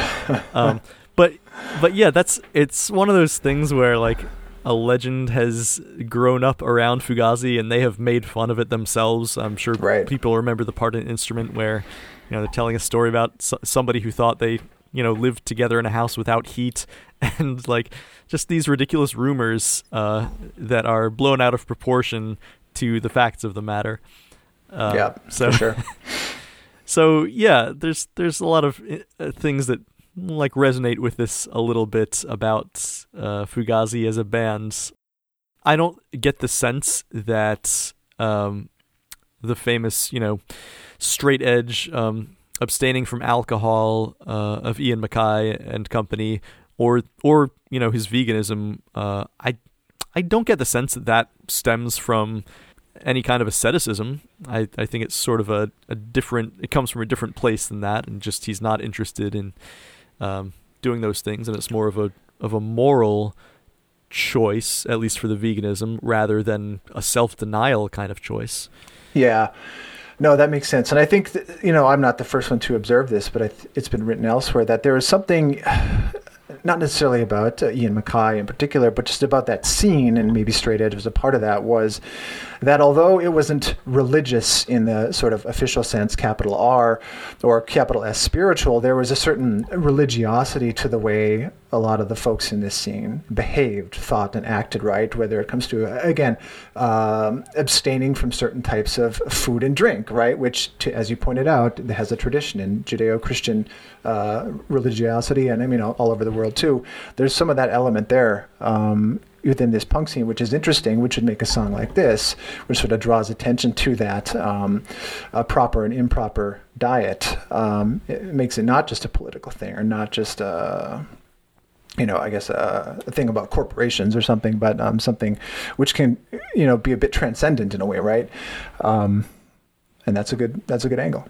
Speaker 1: <laughs> Um, but but yeah, that's it's one of those things where like a legend has grown up around Fugazi and they have made fun of it themselves. I'm sure right. people remember the part in Instrument where you know they're telling a story about somebody who thought they you know lived together in a house without heat <laughs> and like just these ridiculous rumors uh, that are blown out of proportion to the facts of the matter.
Speaker 2: Uh, yeah, so sure. <laughs>
Speaker 1: so yeah, there's there's a lot of uh, things that like resonate with this a little bit about uh, Fugazi as a band. I don't get the sense that um, the famous, you know, straight edge, um, abstaining from alcohol uh, of Ian MacKaye and company, or or you know his veganism. Uh, I I don't get the sense that that stems from any kind of asceticism. I, I think it's sort of a, a different. It comes from a different place than that, and just he's not interested in um, doing those things, and it's more of a of a moral choice, at least for the veganism, rather than a self denial kind of choice.
Speaker 2: Yeah. No, that makes sense. And I think, you know, I'm not the first one to observe this, but th- it's been written elsewhere that there is something <sighs> not necessarily about uh, Ian MacKaye in particular, but just about that scene, and maybe Straight Edge was a part of that, was that although it wasn't religious in the sort of official sense, capital R or capital S spiritual, there was a certain religiosity to the way a lot of the folks in this scene behaved, thought, and acted right, whether it comes to, again, um, abstaining from certain types of food and drink, right, which, to, as you pointed out, has a tradition in Judeo Christian uh, religiosity and I mean, all, over the world too. There's some of that element there. Um, within this punk scene, which is interesting, which would make a song like this, which sort of draws attention to that um, proper and improper diet. Um, it makes it not just a political thing or not just a you know, I guess uh, a thing about corporations or something, but um, something which can, you know, be a bit transcendent in a way, right? Um, and that's a good that's a good angle.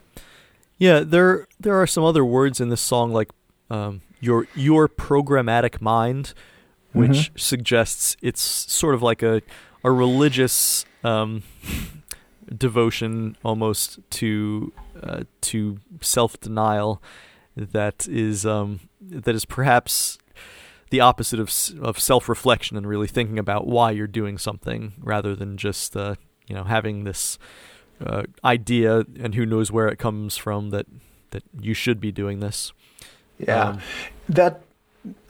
Speaker 1: Yeah, there there are some other words in this song like um, your your programmatic mind, which mm-hmm. suggests it's sort of like a a religious um, devotion almost to uh, to self denial that is um, that is perhaps the opposite of of self reflection and really thinking about why you're doing something rather than just uh, you know having this uh, idea and who knows where it comes from that that you should be doing this.
Speaker 2: Yeah, um, that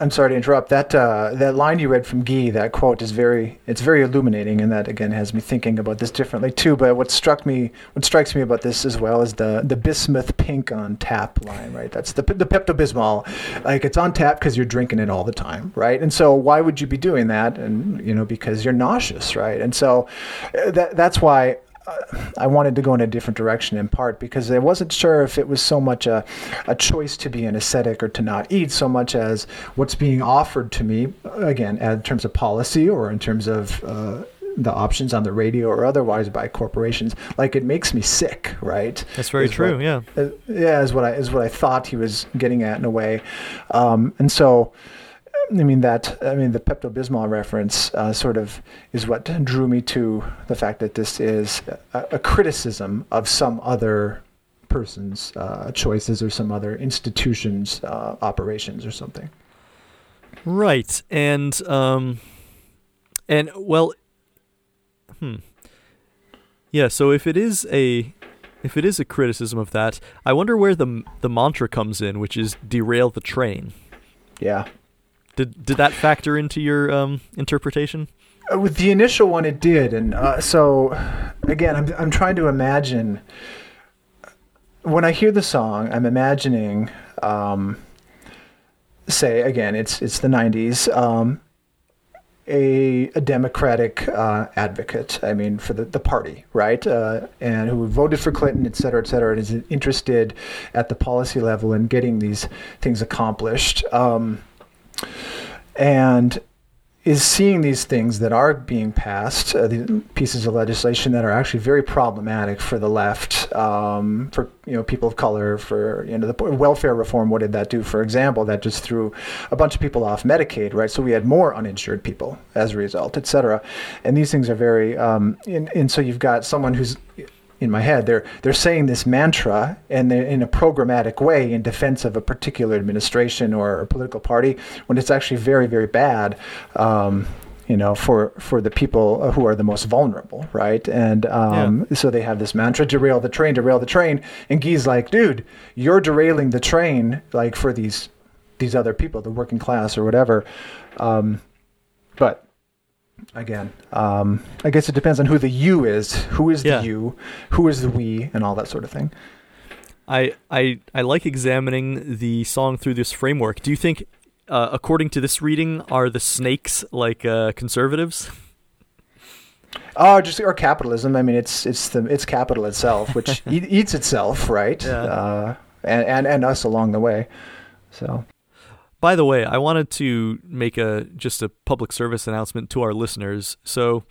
Speaker 2: I'm sorry to interrupt. That uh, that line you read from Guy, that quote is very it's very illuminating, and that again has me thinking about this differently too. But what struck me, what strikes me about this as well is the the bismuth pink on tap line, right? That's the the Pepto Bismol, like it's on tap because you're drinking it all the time, right? And so why would you be doing that? And you know because you're nauseous, right? And so uh, that that's why I wanted to go in a different direction in part because I wasn't sure if it was so much a, a choice to be an ascetic or to not eat, so much as what's being offered to me, again, in terms of policy or in terms of uh, the options on the radio or otherwise by corporations. Like it makes me sick, right?
Speaker 1: That's very is true.
Speaker 2: What,
Speaker 1: yeah.
Speaker 2: Uh, yeah, is what I is what I thought he was getting at in a way, um, and so. I mean that. I mean the Pepto Bismol reference uh, sort of is what drew me to the fact that this is a, a criticism of some other person's uh, choices or some other institution's uh, operations or something.
Speaker 1: Right, and um, and well, hmm, yeah. So if it is a if it is a criticism of that, I wonder where the the mantra comes in, which is derail the train.
Speaker 2: Yeah.
Speaker 1: Did did that factor into your um, interpretation?
Speaker 2: Uh, with the initial one, it did, and uh, so again, I'm I'm trying to imagine. When I hear the song, I'm imagining, um, say again, it's it's the '90s. Um, a, a Democratic uh, advocate, I mean, for the, the party, right? Uh, and who voted for Clinton, et cetera, et cetera, and is interested at the policy level in getting these things accomplished. Um, and is seeing these things that are being passed, uh, the pieces of legislation that are actually very problematic for the left, um, for you know people of color, for you know the welfare reform. What did that do? For example, that just threw a bunch of people off Medicaid, right? So we had more uninsured people as a result, et cetera. And these things are very, um, and, and so you've got someone who's in my head. They're they're saying this mantra and in a programmatic way in defense of a particular administration or a political party when it's actually very very bad. Um, you know, for for the people who are the most vulnerable, right? And um, yeah. so they have this mantra: derail the train, derail the train. And Guy's like, dude, you're derailing the train, like for these these other people, the working class or whatever. Um, but again. Um, I guess it depends on who the you is. Who is yeah. the you? Who is the we? And all that sort of thing.
Speaker 1: I I I like examining the song through this framework. Do you think, uh, according to this reading, are the snakes like uh, conservatives?
Speaker 2: Oh, just or capitalism. I mean, it's it's the it's capital itself, which <laughs> eats itself, right? Yeah. Uh, and, and and us along the way. So
Speaker 1: by the way, I wanted to make a just a public service announcement to our listeners. So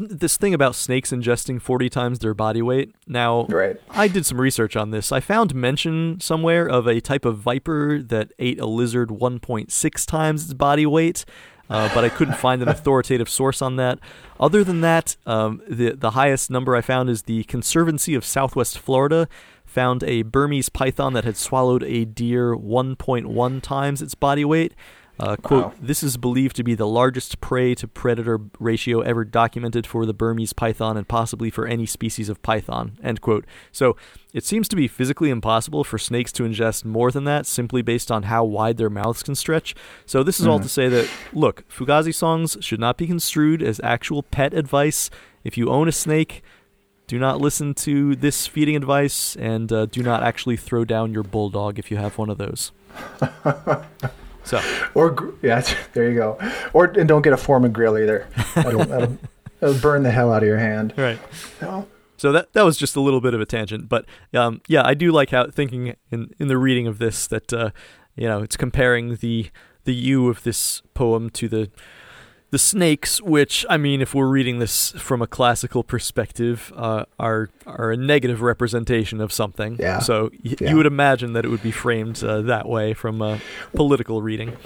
Speaker 1: this thing about snakes ingesting 40 times their body weight. Now,
Speaker 2: right.
Speaker 1: I did some research on this. I found mention somewhere of a type of viper that ate a lizard 1.6 times its body weight. uh, but I couldn't find an <laughs> authoritative source on that. Other than that, um, the the highest number I found is the Conservancy of Southwest Florida found a Burmese python that had swallowed a deer 1.1 times its body weight. Uh, quote, wow. this is believed to be the largest prey to predator ratio ever documented for the Burmese python and possibly for any species of python, end quote. So it seems to be physically impossible for snakes to ingest more than that simply based on how wide their mouths can stretch. So this is mm. all to say that, look, Fugazi songs should not be construed as actual pet advice. If you own a snake, do not listen to this feeding advice and uh, do not actually throw down your bulldog if you have one of those. <laughs> So,
Speaker 2: or yeah, <laughs> there you go. Or and don't get a form Foreman grill either. <laughs> That'll, that'll, that'll burn the hell out of your hand.
Speaker 1: Right. No. So that that was just a little bit of a tangent, but um, yeah, I do like how thinking in in the reading of this that uh, you know it's comparing the the you of this poem to the the snakes, which I mean, if we're reading this from a classical perspective, uh, are are a negative representation of something.
Speaker 2: Yeah.
Speaker 1: So y- yeah. you would imagine that it would be framed uh, that way from a political reading.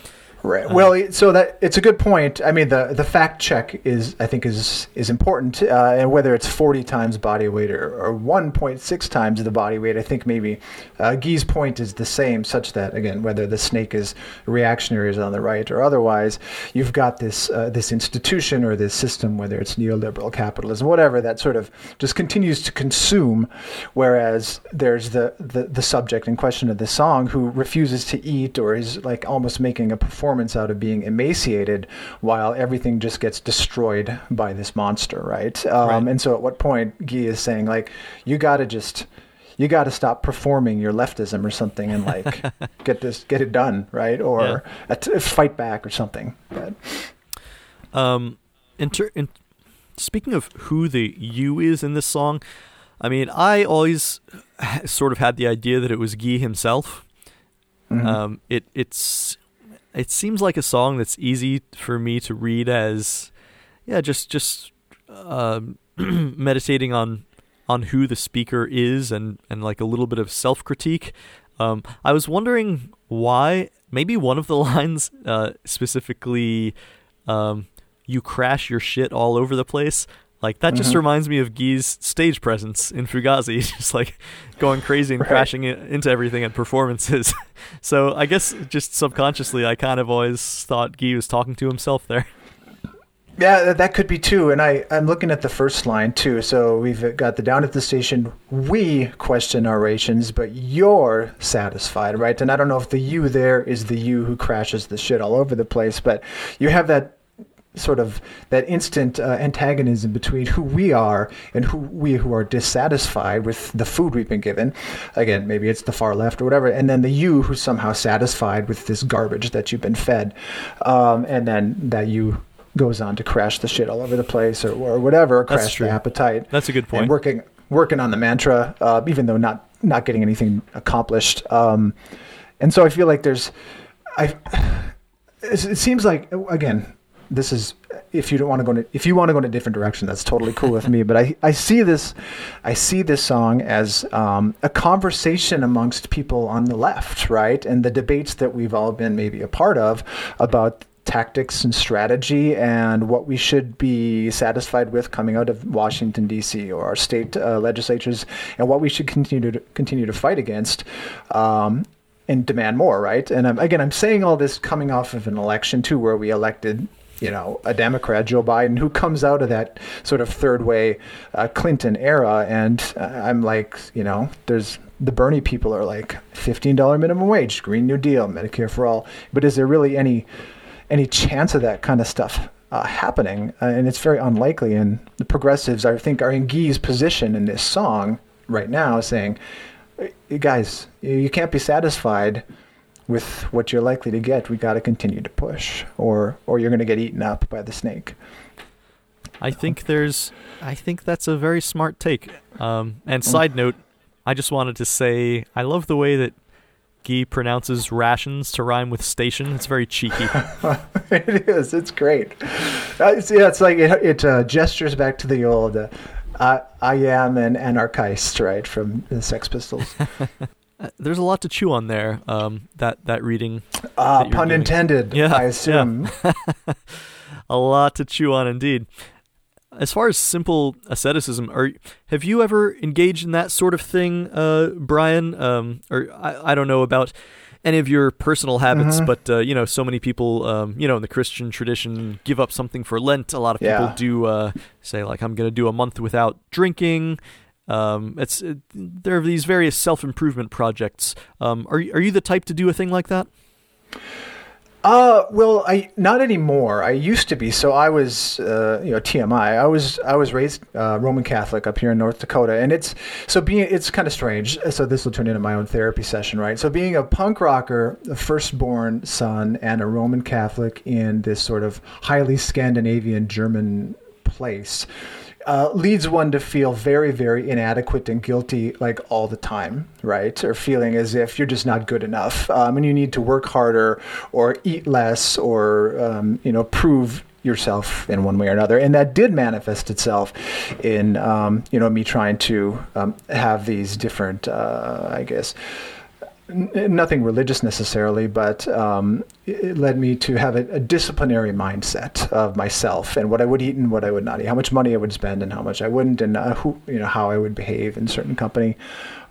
Speaker 2: Right. Well, so that it's a good point. I mean, the the fact check is I think is is important, uh, and whether it's forty times body weight or, or one point six times the body weight, I think maybe uh, Guy's point is the same, such that again, whether the snake is reactionary is on the right or otherwise, you've got this uh, this institution or this system, whether it's neoliberal capitalism, whatever, that sort of just continues to consume, whereas there's the the, the subject in question of the song who refuses to eat or is like almost making a performance performance out of being emaciated while everything just gets destroyed by this monster, right? Um, right. And so at what point Guy is saying, like, you got to just you got to stop performing your leftism or something and like <laughs> get this get it done right or yeah. fight back or something but,
Speaker 1: um in, ter- in speaking of who the you is in this song i mean i always sort of had the idea that it was guy himself mm-hmm. um it it's it seems like a song that's easy for me to read as yeah just just uh, <clears throat> meditating on on who the speaker is and and like a little bit of self critique um, i was wondering why maybe one of the <laughs> lines uh, specifically um, you crash your shit all over the place like that just mm-hmm. reminds me of Guy's stage presence in Fugazi, <laughs> just like going crazy and right. crashing into everything at performances. <laughs> so I guess just subconsciously, I kind of always thought Guy was talking to himself there.
Speaker 2: Yeah, that could be too. And I, I'm looking at the first line too. So we've got the down at the station, we question our rations, but you're satisfied, right? And I don't know if the you there is the you who crashes the shit all over the place, but you have that sort of that instant uh, antagonism between who we are and who we who are dissatisfied with the food we've been given. Again, maybe it's the far left or whatever, and then the you who's somehow satisfied with this garbage that you've been fed, um, and then that you goes on to crash the shit all over the place or, or whatever, That's crash true. the appetite.
Speaker 1: That's a good point.
Speaker 2: And working working on the mantra, uh, even though not not getting anything accomplished. Um, and so I feel like there's, I. <sighs> It seems like again this is if you don't want to go in, if you want to go in a different direction that's totally cool with me <laughs> but i i see this i see this song as um, a conversation amongst people on the left right and the debates that we've all been maybe a part of about tactics and strategy and what we should be satisfied with coming out of Washington D.C. or our state uh, legislatures and what we should continue to continue to fight against. Um, and demand more, right? And I'm, again, I'm saying all this coming off of an election too, where we elected you know, a Democrat, Joe Biden, who comes out of that sort of third way uh, Clinton era. And uh, I'm like, you know, there's the Bernie people are like $15 minimum wage, Green New Deal, Medicare for all. But is there really any any chance of that kind of stuff uh, happening? Uh, and it's very unlikely. And the progressives, I think, are in Guy's position in this song right now, saying, guys, you can't be satisfied with what you're likely to get, we got to continue to push, or or you're going to get eaten up by the snake.
Speaker 1: I think there's, I think that's a very smart take. Um, and mm. side note, I just wanted to say I love the way that Guy pronounces rations to rhyme with station. It's very cheeky. <laughs>
Speaker 2: it is. It's great. Uh, it's, yeah, it's like it, it uh, gestures back to the old uh, I, I am an anarchist, right, from the Sex Pistols. <laughs>
Speaker 1: uh, there's a lot to chew on there. Um, that that reading.
Speaker 2: Uh,
Speaker 1: that
Speaker 2: pun
Speaker 1: giving.
Speaker 2: intended.
Speaker 1: Yeah,
Speaker 2: I assume. <laughs>
Speaker 1: a lot to chew on indeed. As far as simple asceticism, are have you ever engaged in that sort of thing, uh, Brian? Um, or I, I don't know about any of your personal habits,
Speaker 2: Mhm.
Speaker 1: but uh, you know, so many people, um, you know, in the Christian tradition, give up something for Lent. A lot of people
Speaker 2: Yeah.
Speaker 1: do uh, say like, "I'm going to do a month without drinking." Um, it's it, there are these various self improvement projects. Um, are are you the type to do a thing like that?
Speaker 2: Uh, well, I not anymore. I used to be. So I was, uh, you know, TMI. I was I was raised uh, Roman Catholic up here in North Dakota, and it's so being it's kind of strange. So this will turn into my own therapy session, right? So being a punk rocker, the firstborn son, and a Roman Catholic in this sort of highly Scandinavian German place. Uh, leads one to feel very, very inadequate and guilty, like all the time, right? Or feeling as if you're just not good enough, um, and you need to work harder, or eat less, or um, you know, prove yourself in one way or another. And that did manifest itself in um, you know me trying to um, have these different, uh, I guess, nothing religious necessarily, but um, it led me to have a, a disciplinary mindset of myself and what I would eat and what I would not eat, how much money I would spend and how much I wouldn't, and uh, who you know how I would behave in certain company.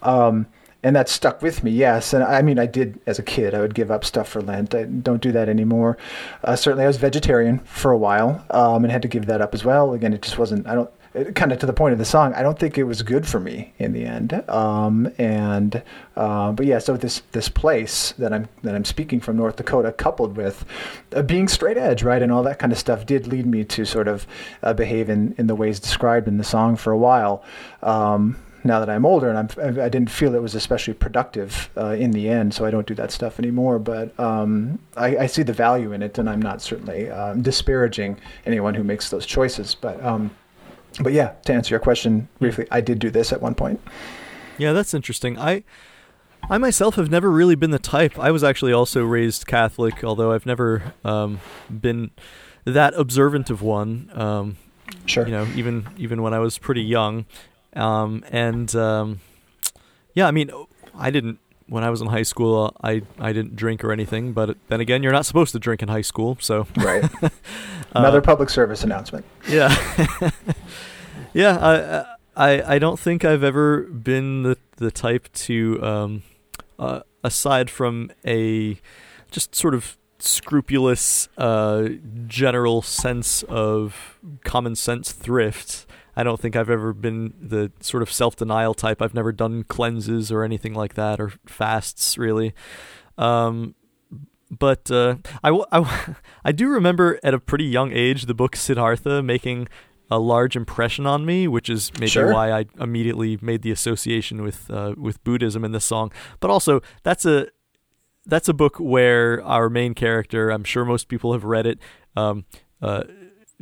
Speaker 2: Um, and that stuck with me, yes. And I mean, I did as a kid. I would give up stuff for Lent. I don't do that anymore. Uh, certainly, I was vegetarian for a while um, and had to give that up as well. Again, it just wasn't. I don't kind of to the point of the song, I don't think it was good for me in the end. Um, and uh, but yeah, so this this place that I'm that I'm speaking from North Dakota, coupled with uh, being straight edge, right, and all that kind of stuff, did lead me to sort of uh, behave in in the ways described in the song for a while. Um, now that I'm older and I'm, I didn't feel it was especially productive uh, in the end, so I don't do that stuff anymore. But um, I, I see the value in it, and I'm not certainly um, disparaging anyone who makes those choices. But um, but yeah, to answer your question briefly, I did do this at one point.
Speaker 1: Yeah, that's interesting. I I myself have never really been the type. I was actually also raised Catholic, although I've never um, been that observant of one. Um,
Speaker 2: Sure.
Speaker 1: you know, even even when I was pretty young, um, and um, yeah, I mean, I didn't when I was in high school. I I didn't drink or anything, but then again, you're not supposed to drink in high school, so
Speaker 2: Right. <laughs>
Speaker 1: uh,
Speaker 2: Another public service announcement.
Speaker 1: yeah, <laughs> yeah. I, I I don't think I've ever been the the type to, um, uh, aside from a just sort of scrupulous, uh, general sense of common sense thrift. I don't think I've ever been the sort of self denial type. I've never done cleanses or anything like that or fasts really. Um, but uh, I, w- I, w- <laughs> I do remember at a pretty young age the book Siddhartha making a large impression on me, which is maybe
Speaker 2: Sure.
Speaker 1: why I immediately made the association with uh, with Buddhism in this song. But also, that's a that's a book where our main character, I'm sure most people have read it, um, uh,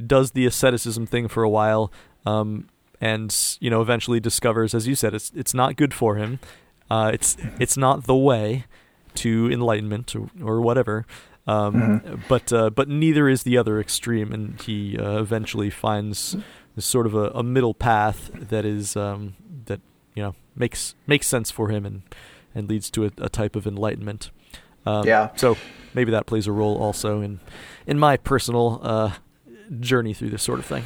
Speaker 1: does the asceticism thing for a while, um, and you know eventually discovers, as you said, it's it's not good for him. Uh, it's it's not the way to enlightenment or, or whatever. Um,
Speaker 2: Mhm.
Speaker 1: But uh, but neither is the other extreme, and he uh, eventually finds sort of a, a middle path that is um, that you know makes makes sense for him and and leads to a, a type of enlightenment. Um,
Speaker 2: Yeah.
Speaker 1: So maybe that plays a role also in in my personal uh, journey through this sort of thing.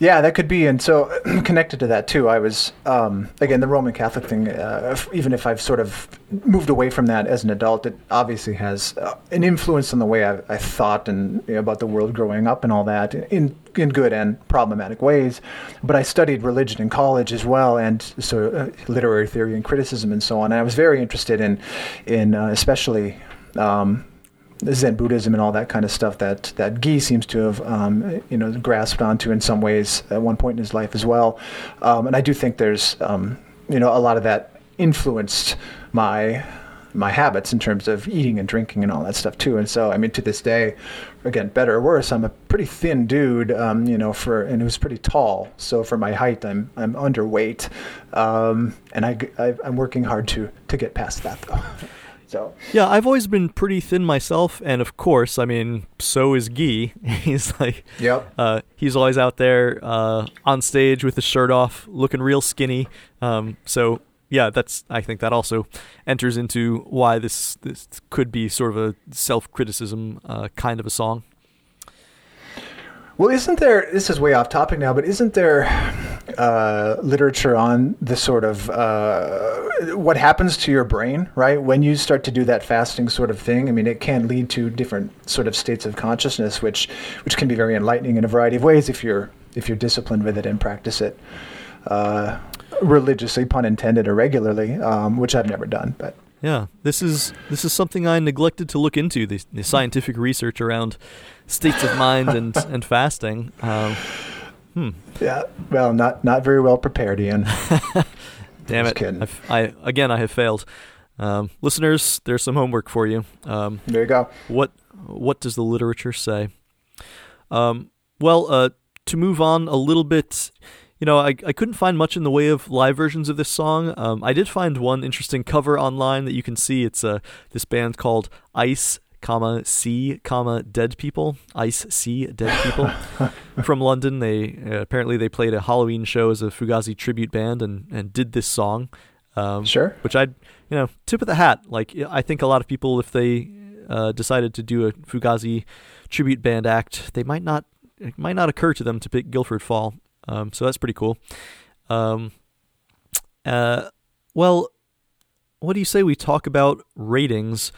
Speaker 2: Yeah, that could be. And so, <clears throat> connected to that too, I was um, again the Roman Catholic thing. Uh, if- even if I've sort of moved away from that as an adult, it obviously has uh, an influence on the way I, I thought and you know, about the world growing up and all that, in in good and problematic ways. But I studied religion in college as well, and so uh, literary theory and criticism and so on. And I was very interested in in uh, especially. Um, Zen Buddhism and all that kind of stuff that that Guy seems to have um, you know grasped onto in some ways at one point in his life as well. Um, and I do think there's um, you know a lot of that influenced my my habits in terms of eating and drinking and all that stuff too. And so I mean to this day, again better or worse, I'm a pretty thin dude, um, you know, for and who's pretty tall. So for my height, I'm I'm underweight, um, and I, I I'm working hard to to get past that though. <laughs> so.
Speaker 1: Yeah, I've always been pretty thin myself, and of course, I mean, so is Guy. <laughs> he's like,
Speaker 2: Yep.
Speaker 1: uh, he's always out there uh, on stage with his shirt off, looking real skinny. Um, so yeah, that's I think that also enters into why this this could be sort of a self criticism uh, kind of a song.
Speaker 2: Well, isn't there? This is way off topic now, but isn't there uh, literature on the sort of uh, what happens to your brain, right, when you start to do that fasting sort of thing? I mean, it can lead to different sort of states of consciousness, which which can be very enlightening in a variety of ways if you're if you're disciplined with it and practice it uh, religiously, pun intended, or regularly, um, which I've never done, but.
Speaker 1: Yeah, this is this is something I neglected to look into the, the scientific research around states of mind and and fasting. Um,
Speaker 2: hmm. Yeah, well, not not very well prepared, Ian. <laughs>
Speaker 1: Damn it! I've, I again, I have failed. Um, listeners, there's some homework for you. Um,
Speaker 2: there you go.
Speaker 1: What what does the literature say? Um, well, uh, to move on a little bit you know, I, I couldn't find much in the way of live versions of this song. Um, I did find one interesting cover online that you can see. It's uh, this band called Ice, comma Sea, comma Dead People. Ice Sea, Dead People <laughs> from London. They uh, apparently they played a Halloween show as a Fugazi tribute band and and did this song.
Speaker 2: Um, sure.
Speaker 1: Which I'd you know tip of the hat. Like I think a lot of people if they uh, decided to do a Fugazi tribute band act, they might not it might not occur to them to pick Guilford Fall. Um, so that's pretty cool. Um, uh, well, what do you say we talk about ratings?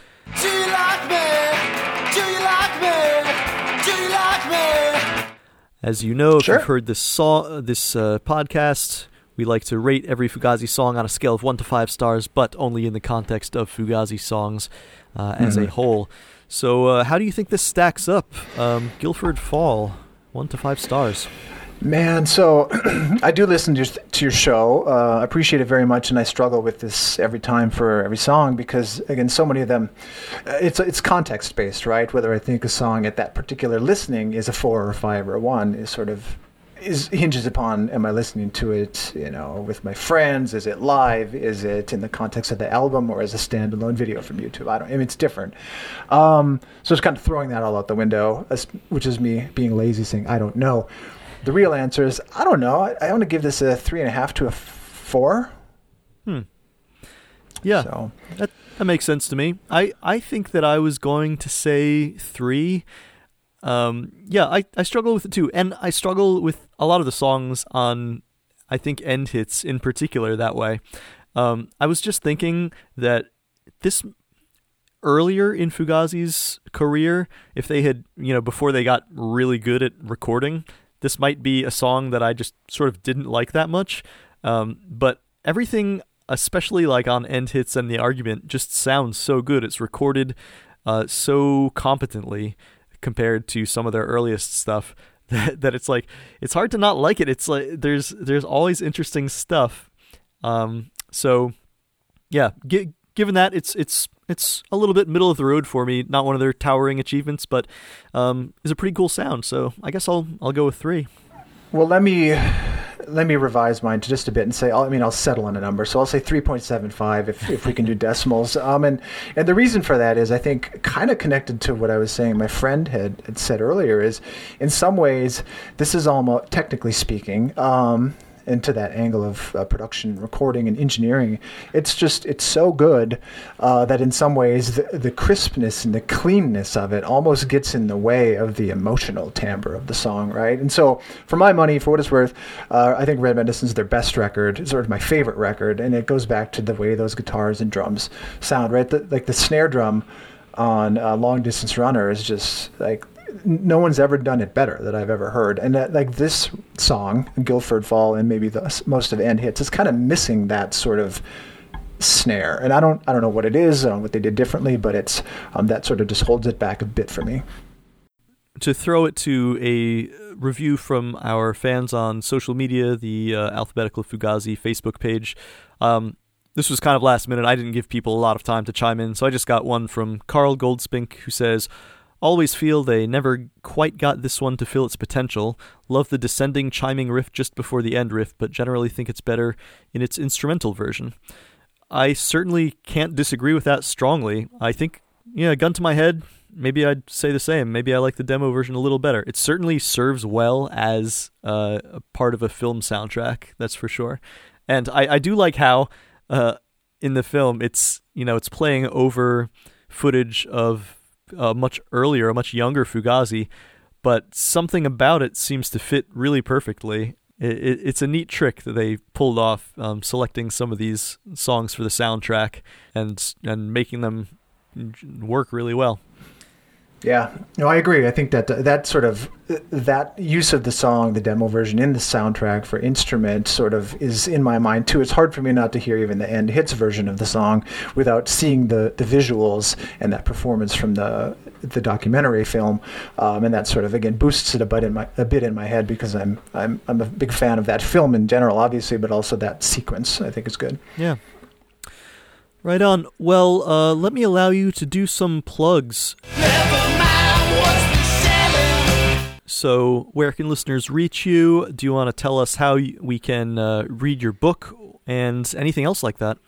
Speaker 1: As you know, sure. if you've heard this song, this uh, podcast, we like to rate every Fugazi song on a scale of one to five stars, but only in the context of Fugazi songs uh, as mm-hmm. a whole. So, uh, how do you think this stacks up? Um, Guilford Fall, one to five stars.
Speaker 2: Man, so <clears throat> I do listen to your, to your show. Uh, I appreciate it very much, and I struggle with this every time for every song because, again, so many of them, uh, it's it's context based, right? Whether I think a song at that particular listening is a four or a five or a one is sort of is hinges upon am I listening to it, you know, with my friends? Is it live? Is it in the context of the album or as a standalone video from YouTube? I don't. I mean, it's different. Um, so it's kind of throwing that all out the window, which is me being lazy, saying I don't know the real answer is I don't know. I, I want to give this a three and a half to a four.
Speaker 1: Hmm. Yeah. So. That that makes sense to me. I, I think that I was going to say three. Um, yeah, I, I struggle with it too. And I struggle with a lot of the songs on, I think, End Hits in particular that way. Um, I was just thinking that this earlier in Fugazi's career, if they had, you know, before they got really good at recording, this might be a song that I just sort of didn't like that much. Um, but everything, especially like on End Hits and The Argument, just sounds so good. It's recorded uh, so competently compared to some of their earliest stuff <laughs> that, that it's like it's hard to not like it. It's like there's there's always interesting stuff. Um, so yeah, g- given that it's it's it's a little bit middle of the road for me. Not one of their towering achievements, but um, is a pretty cool sound. So I guess I'll I'll go with three.
Speaker 2: Well, let me let me revise mine just a bit and say, i mean, I'll settle on a number. So I'll say 3.75 if, if we can do decimals. Um, and, and the reason for that is I think kind of connected to what I was saying my friend had, had said earlier is in some ways, this is almost, technically speaking, um, into that angle of uh, production, recording, and engineering, it's just it's so good uh, that in some ways the, the, crispness and the cleanness of it almost gets in the way of the emotional timbre of the song, right? And so, for my money, for what it's worth, uh, I think Red Medicine's their best record, sort of my favorite record, and it goes back to the way those guitars and drums sound, right? The, like the snare drum on uh, Long Distance Runner is just like no one's ever done it better that I've ever heard. And that, like this song, Guilford Fall, and maybe the, most of End Hits, is kind of missing that sort of snare. And I don't, I don't know what it is, I don't know what they did differently, but it's um, that sort of just holds it back a bit for me.
Speaker 1: To throw it to a review from our fans on social media, the uh, Alphabetical Fugazi Facebook page. Um, this was kind of last minute. I didn't give people a lot of time to chime in, so I just got one from Carl Goldspink who says, Always feel they never quite got this one to fill its potential. Love the descending chiming riff just before the end riff, but generally think it's better in its instrumental version. I certainly can't disagree with that strongly. I think, yeah, gun to my head, maybe I'd say the same. Maybe I like the demo version a little better. It certainly serves well as uh, a part of a film soundtrack, that's for sure. And I, I do like how uh, in the film, it's you know it's playing over footage of a much earlier, a much younger Fugazi, but something about it seems to fit really perfectly. It, it, it's a neat trick that they pulled off, um, selecting some of these songs for the soundtrack and and making them work really well.
Speaker 2: Yeah, no, I agree. I think that that sort of that use of the song, the demo version in the soundtrack for instrument, sort of is in my mind too. It's hard for me not to hear even the end hits version of the song without seeing the the visuals and that performance from the the documentary film, um, and that sort of again boosts it a bit in my a bit in my head because I'm I'm I'm a big fan of that film in general, obviously, but also that sequence. I think is good.
Speaker 1: Yeah. Right on. Well, uh, let me allow you to do some plugs. So, where can listeners reach you? Do you want to tell us how we can uh, read your book and anything else like that?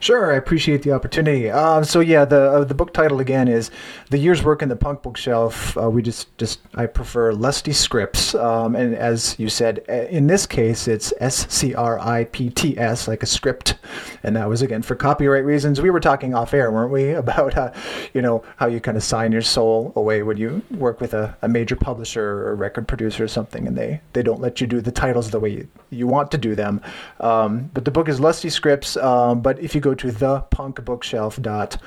Speaker 2: Sure, I appreciate the opportunity. Uh, so yeah, the uh, the book title again is "The Year's Work in the Punk Bookshelf." Uh, we just just I prefer lusty scripts, um, and as you said, uh, in this case, it's S C R I P T S, like a script, and that was again for copyright reasons. We were talking off air, weren't we, <laughs> about uh, you know how you kind of sign your soul away when you work with a, a major publisher or record producer or something, and they they don't let you do the titles the way you, you want to do them. Um, but the book is lusty scripts, um, but if you go go to thepunkbookshelf dot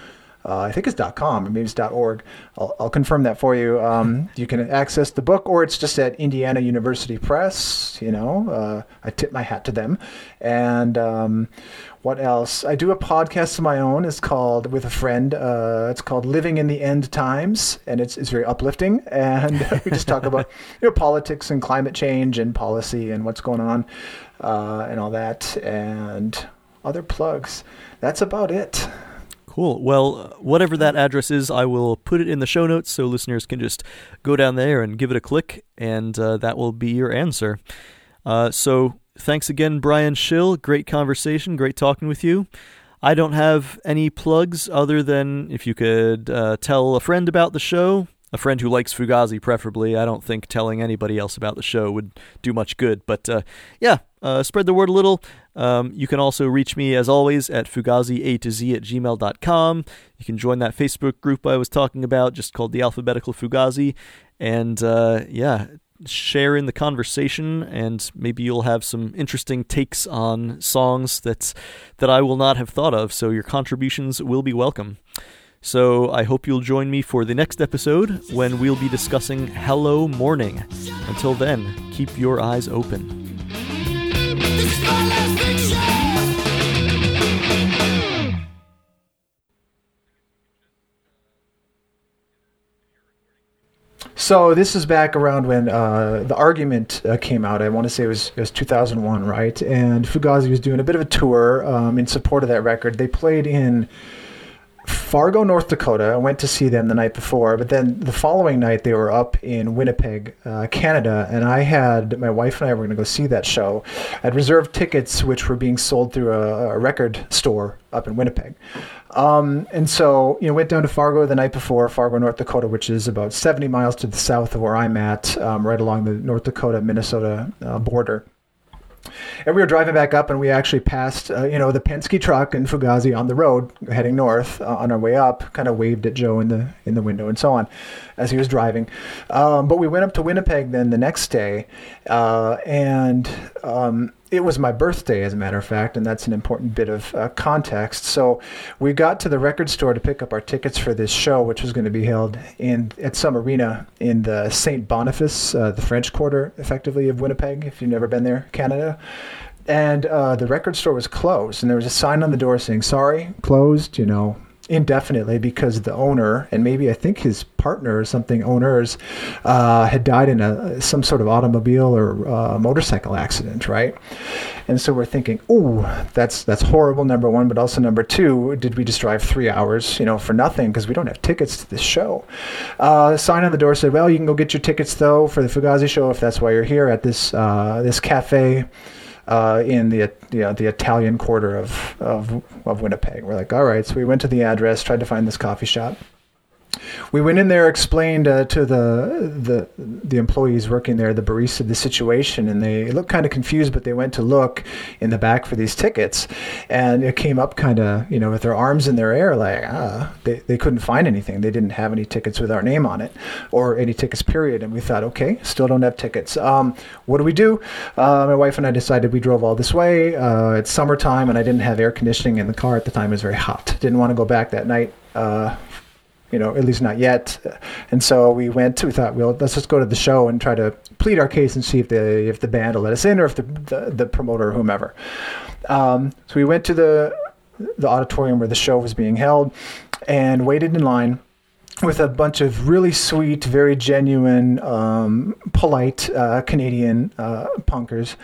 Speaker 2: uh, I think it's .com or maybe it's dot .org. I'll, I'll confirm that for you. Um, you can access the book, or it's just at Indiana University Press. You know, uh, I tip my hat to them. And um, what else? I do a podcast of my own. It's called with a friend. Uh, it's called Living in the End Times, and it's it's very uplifting. And <laughs> we just talk about you know politics and climate change and policy and what's going on uh, and all that and other plugs. That's about it.
Speaker 1: Cool. Well, whatever that address is, I will put it in the show notes so listeners can just go down there and give it a click, and uh, that will be your answer. Uh, so, thanks again, Brian Schill. Great conversation. Great talking with you. I don't have any plugs other than if you could uh, tell a friend about the show, a friend who likes Fugazi, preferably. I don't think telling anybody else about the show would do much good. But uh, yeah, uh, spread the word a little. Um, you can also reach me, as always, at fugazi to z at gmail.com. You can join that Facebook group I was talking about, just called the Alphabetical Fugazi. And uh, yeah, share in the conversation, and maybe you'll have some interesting takes on songs that, that I will not have thought of. So your contributions will be welcome. So I hope you'll join me for the next episode when we'll be discussing Hello Morning. Until then, keep your eyes open.
Speaker 2: So this is back around when uh, the argument uh, came out. I want to say it was it was 2001, right? And Fugazi was doing a bit of a tour um, in support of that record. They played in Fargo, North Dakota. I went to see them the night before, but then the following night they were up in Winnipeg, uh, Canada, and I had my wife and I were going to go see that show. I'd reserved tickets, which were being sold through a, a record store up in Winnipeg. Um, and so, you know, went down to Fargo the night before, Fargo, North Dakota, which is about 70 miles to the south of where I'm at, um, right along the North Dakota Minnesota uh, border. And we were driving back up, and we actually passed, uh, you know, the Penske truck and Fugazi on the road heading north. Uh, on our way up, kind of waved at Joe in the in the window and so on, as he was driving. Um, but we went up to Winnipeg then the next day, uh, and um, it was my birthday, as a matter of fact, and that's an important bit of uh, context. So we got to the record store to pick up our tickets for this show, which was going to be held in at some arena in the St. Boniface, uh, the French Quarter, effectively of Winnipeg. If you've never been there, Canada. And uh, the record store was closed, and there was a sign on the door saying "Sorry, closed." You know, indefinitely because the owner and maybe I think his partner or something owners uh, had died in a some sort of automobile or uh, motorcycle accident, right? And so we're thinking, oh, that's that's horrible. Number one, but also number two, did we just drive three hours, you know, for nothing because we don't have tickets to this show? Uh, sign on the door said, well, you can go get your tickets though for the Fugazi show if that's why you're here at this uh, this cafe uh, in the you know, the Italian quarter of, of of Winnipeg. We're like, all right. So we went to the address, tried to find this coffee shop. We went in there, explained uh, to the the the employees working there, the barista, the situation, and they looked kind of confused, but they went to look in the back for these tickets, and it came up kind of you know with their arms in their air, like ah, they they couldn't find anything. They didn't have any tickets with our name on it, or any tickets period. And we thought, okay, still don't have tickets. Um, what do we do? Uh, my wife and I decided we drove all this way. Uh, it's summertime, and I didn't have air conditioning in the car at the time. It was very hot. Didn't want to go back that night. Uh, you know, at least not yet. And so we went. We thought, well, let's just go to the show and try to plead our case and see if the if the band will let us in, or if the the, the promoter or whomever. Um, so we went to the the auditorium where the show was being held, and waited in line with a bunch of really sweet, very genuine, um, polite uh, Canadian uh, punkers,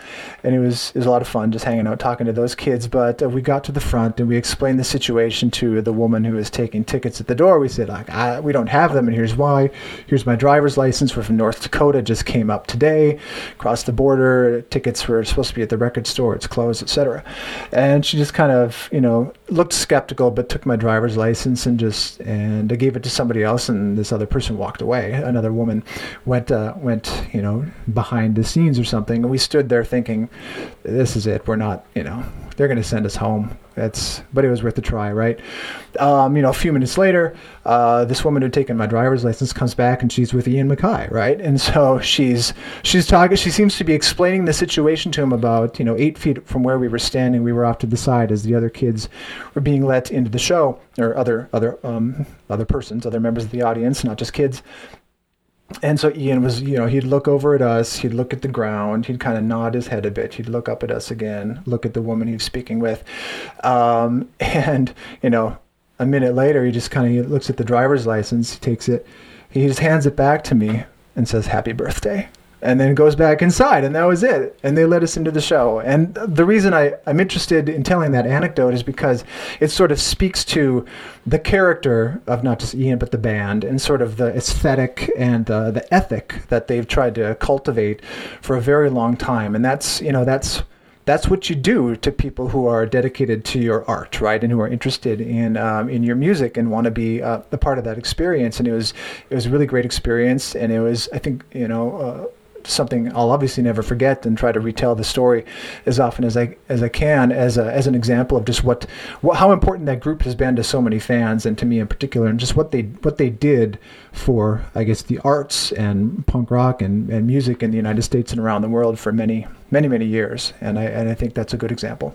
Speaker 2: and it was it was a lot of fun just hanging out, talking to those kids. But uh, we got to the front and we explained the situation to the woman who was taking tickets at the door. We said, like, we don't have them, and here's why. Here's my driver's license. We're from North Dakota. Just came up today, crossed the border. Tickets were supposed to be at the record store. It's closed, etc. And she just kind of, you know, looked skeptical, but took my driver's license and just and I gave it to somebody else, and this other person walked away. Another woman went uh, went you know behind the scenes or something, and we stood there thinking, "This is it. We're not you know they're going to send us home." That's but it was worth a try, right? Um, you know, a few minutes later, uh, this woman who'd taken my driver's license comes back and she's with Ian MacKaye, right? And so she's she's talking. She seems to be explaining the situation to him about you know eight feet from where we were standing. We were off to the side as the other kids were being let into the show, or other other um, other persons, other members of the audience, not just kids and so Ian was, you know, he'd look over at us, he'd look at the ground, he'd kind of nod his head a bit, he'd look up at us again, look at the woman he was speaking with, um, <laughs> and you know, a minute later, he just kind of looks at the driver's license, he takes it, he just hands it back to me and says, "Happy birthday." And then goes back inside and that was it and they let us into the show and the reason I, i'm interested in telling that anecdote is because it sort of speaks to the character of not just ian but the band and sort of the aesthetic and uh, the ethic that they've tried to cultivate for a very long time and that's you know that's that's what you do to people who are dedicated to your art, right, and who are interested in um, in your music and want to be uh, a part of that experience. And it was it was a really great experience, and it was I think you know. Uh, something I'll obviously never forget and try to retell the story as often as I as I can as a, as an example of just what, what how important that group has been to so many fans and to me in particular and just what they what they did for I guess the arts and punk rock and, and music in the United States and around the world for many many many years and I and I think that's a good example.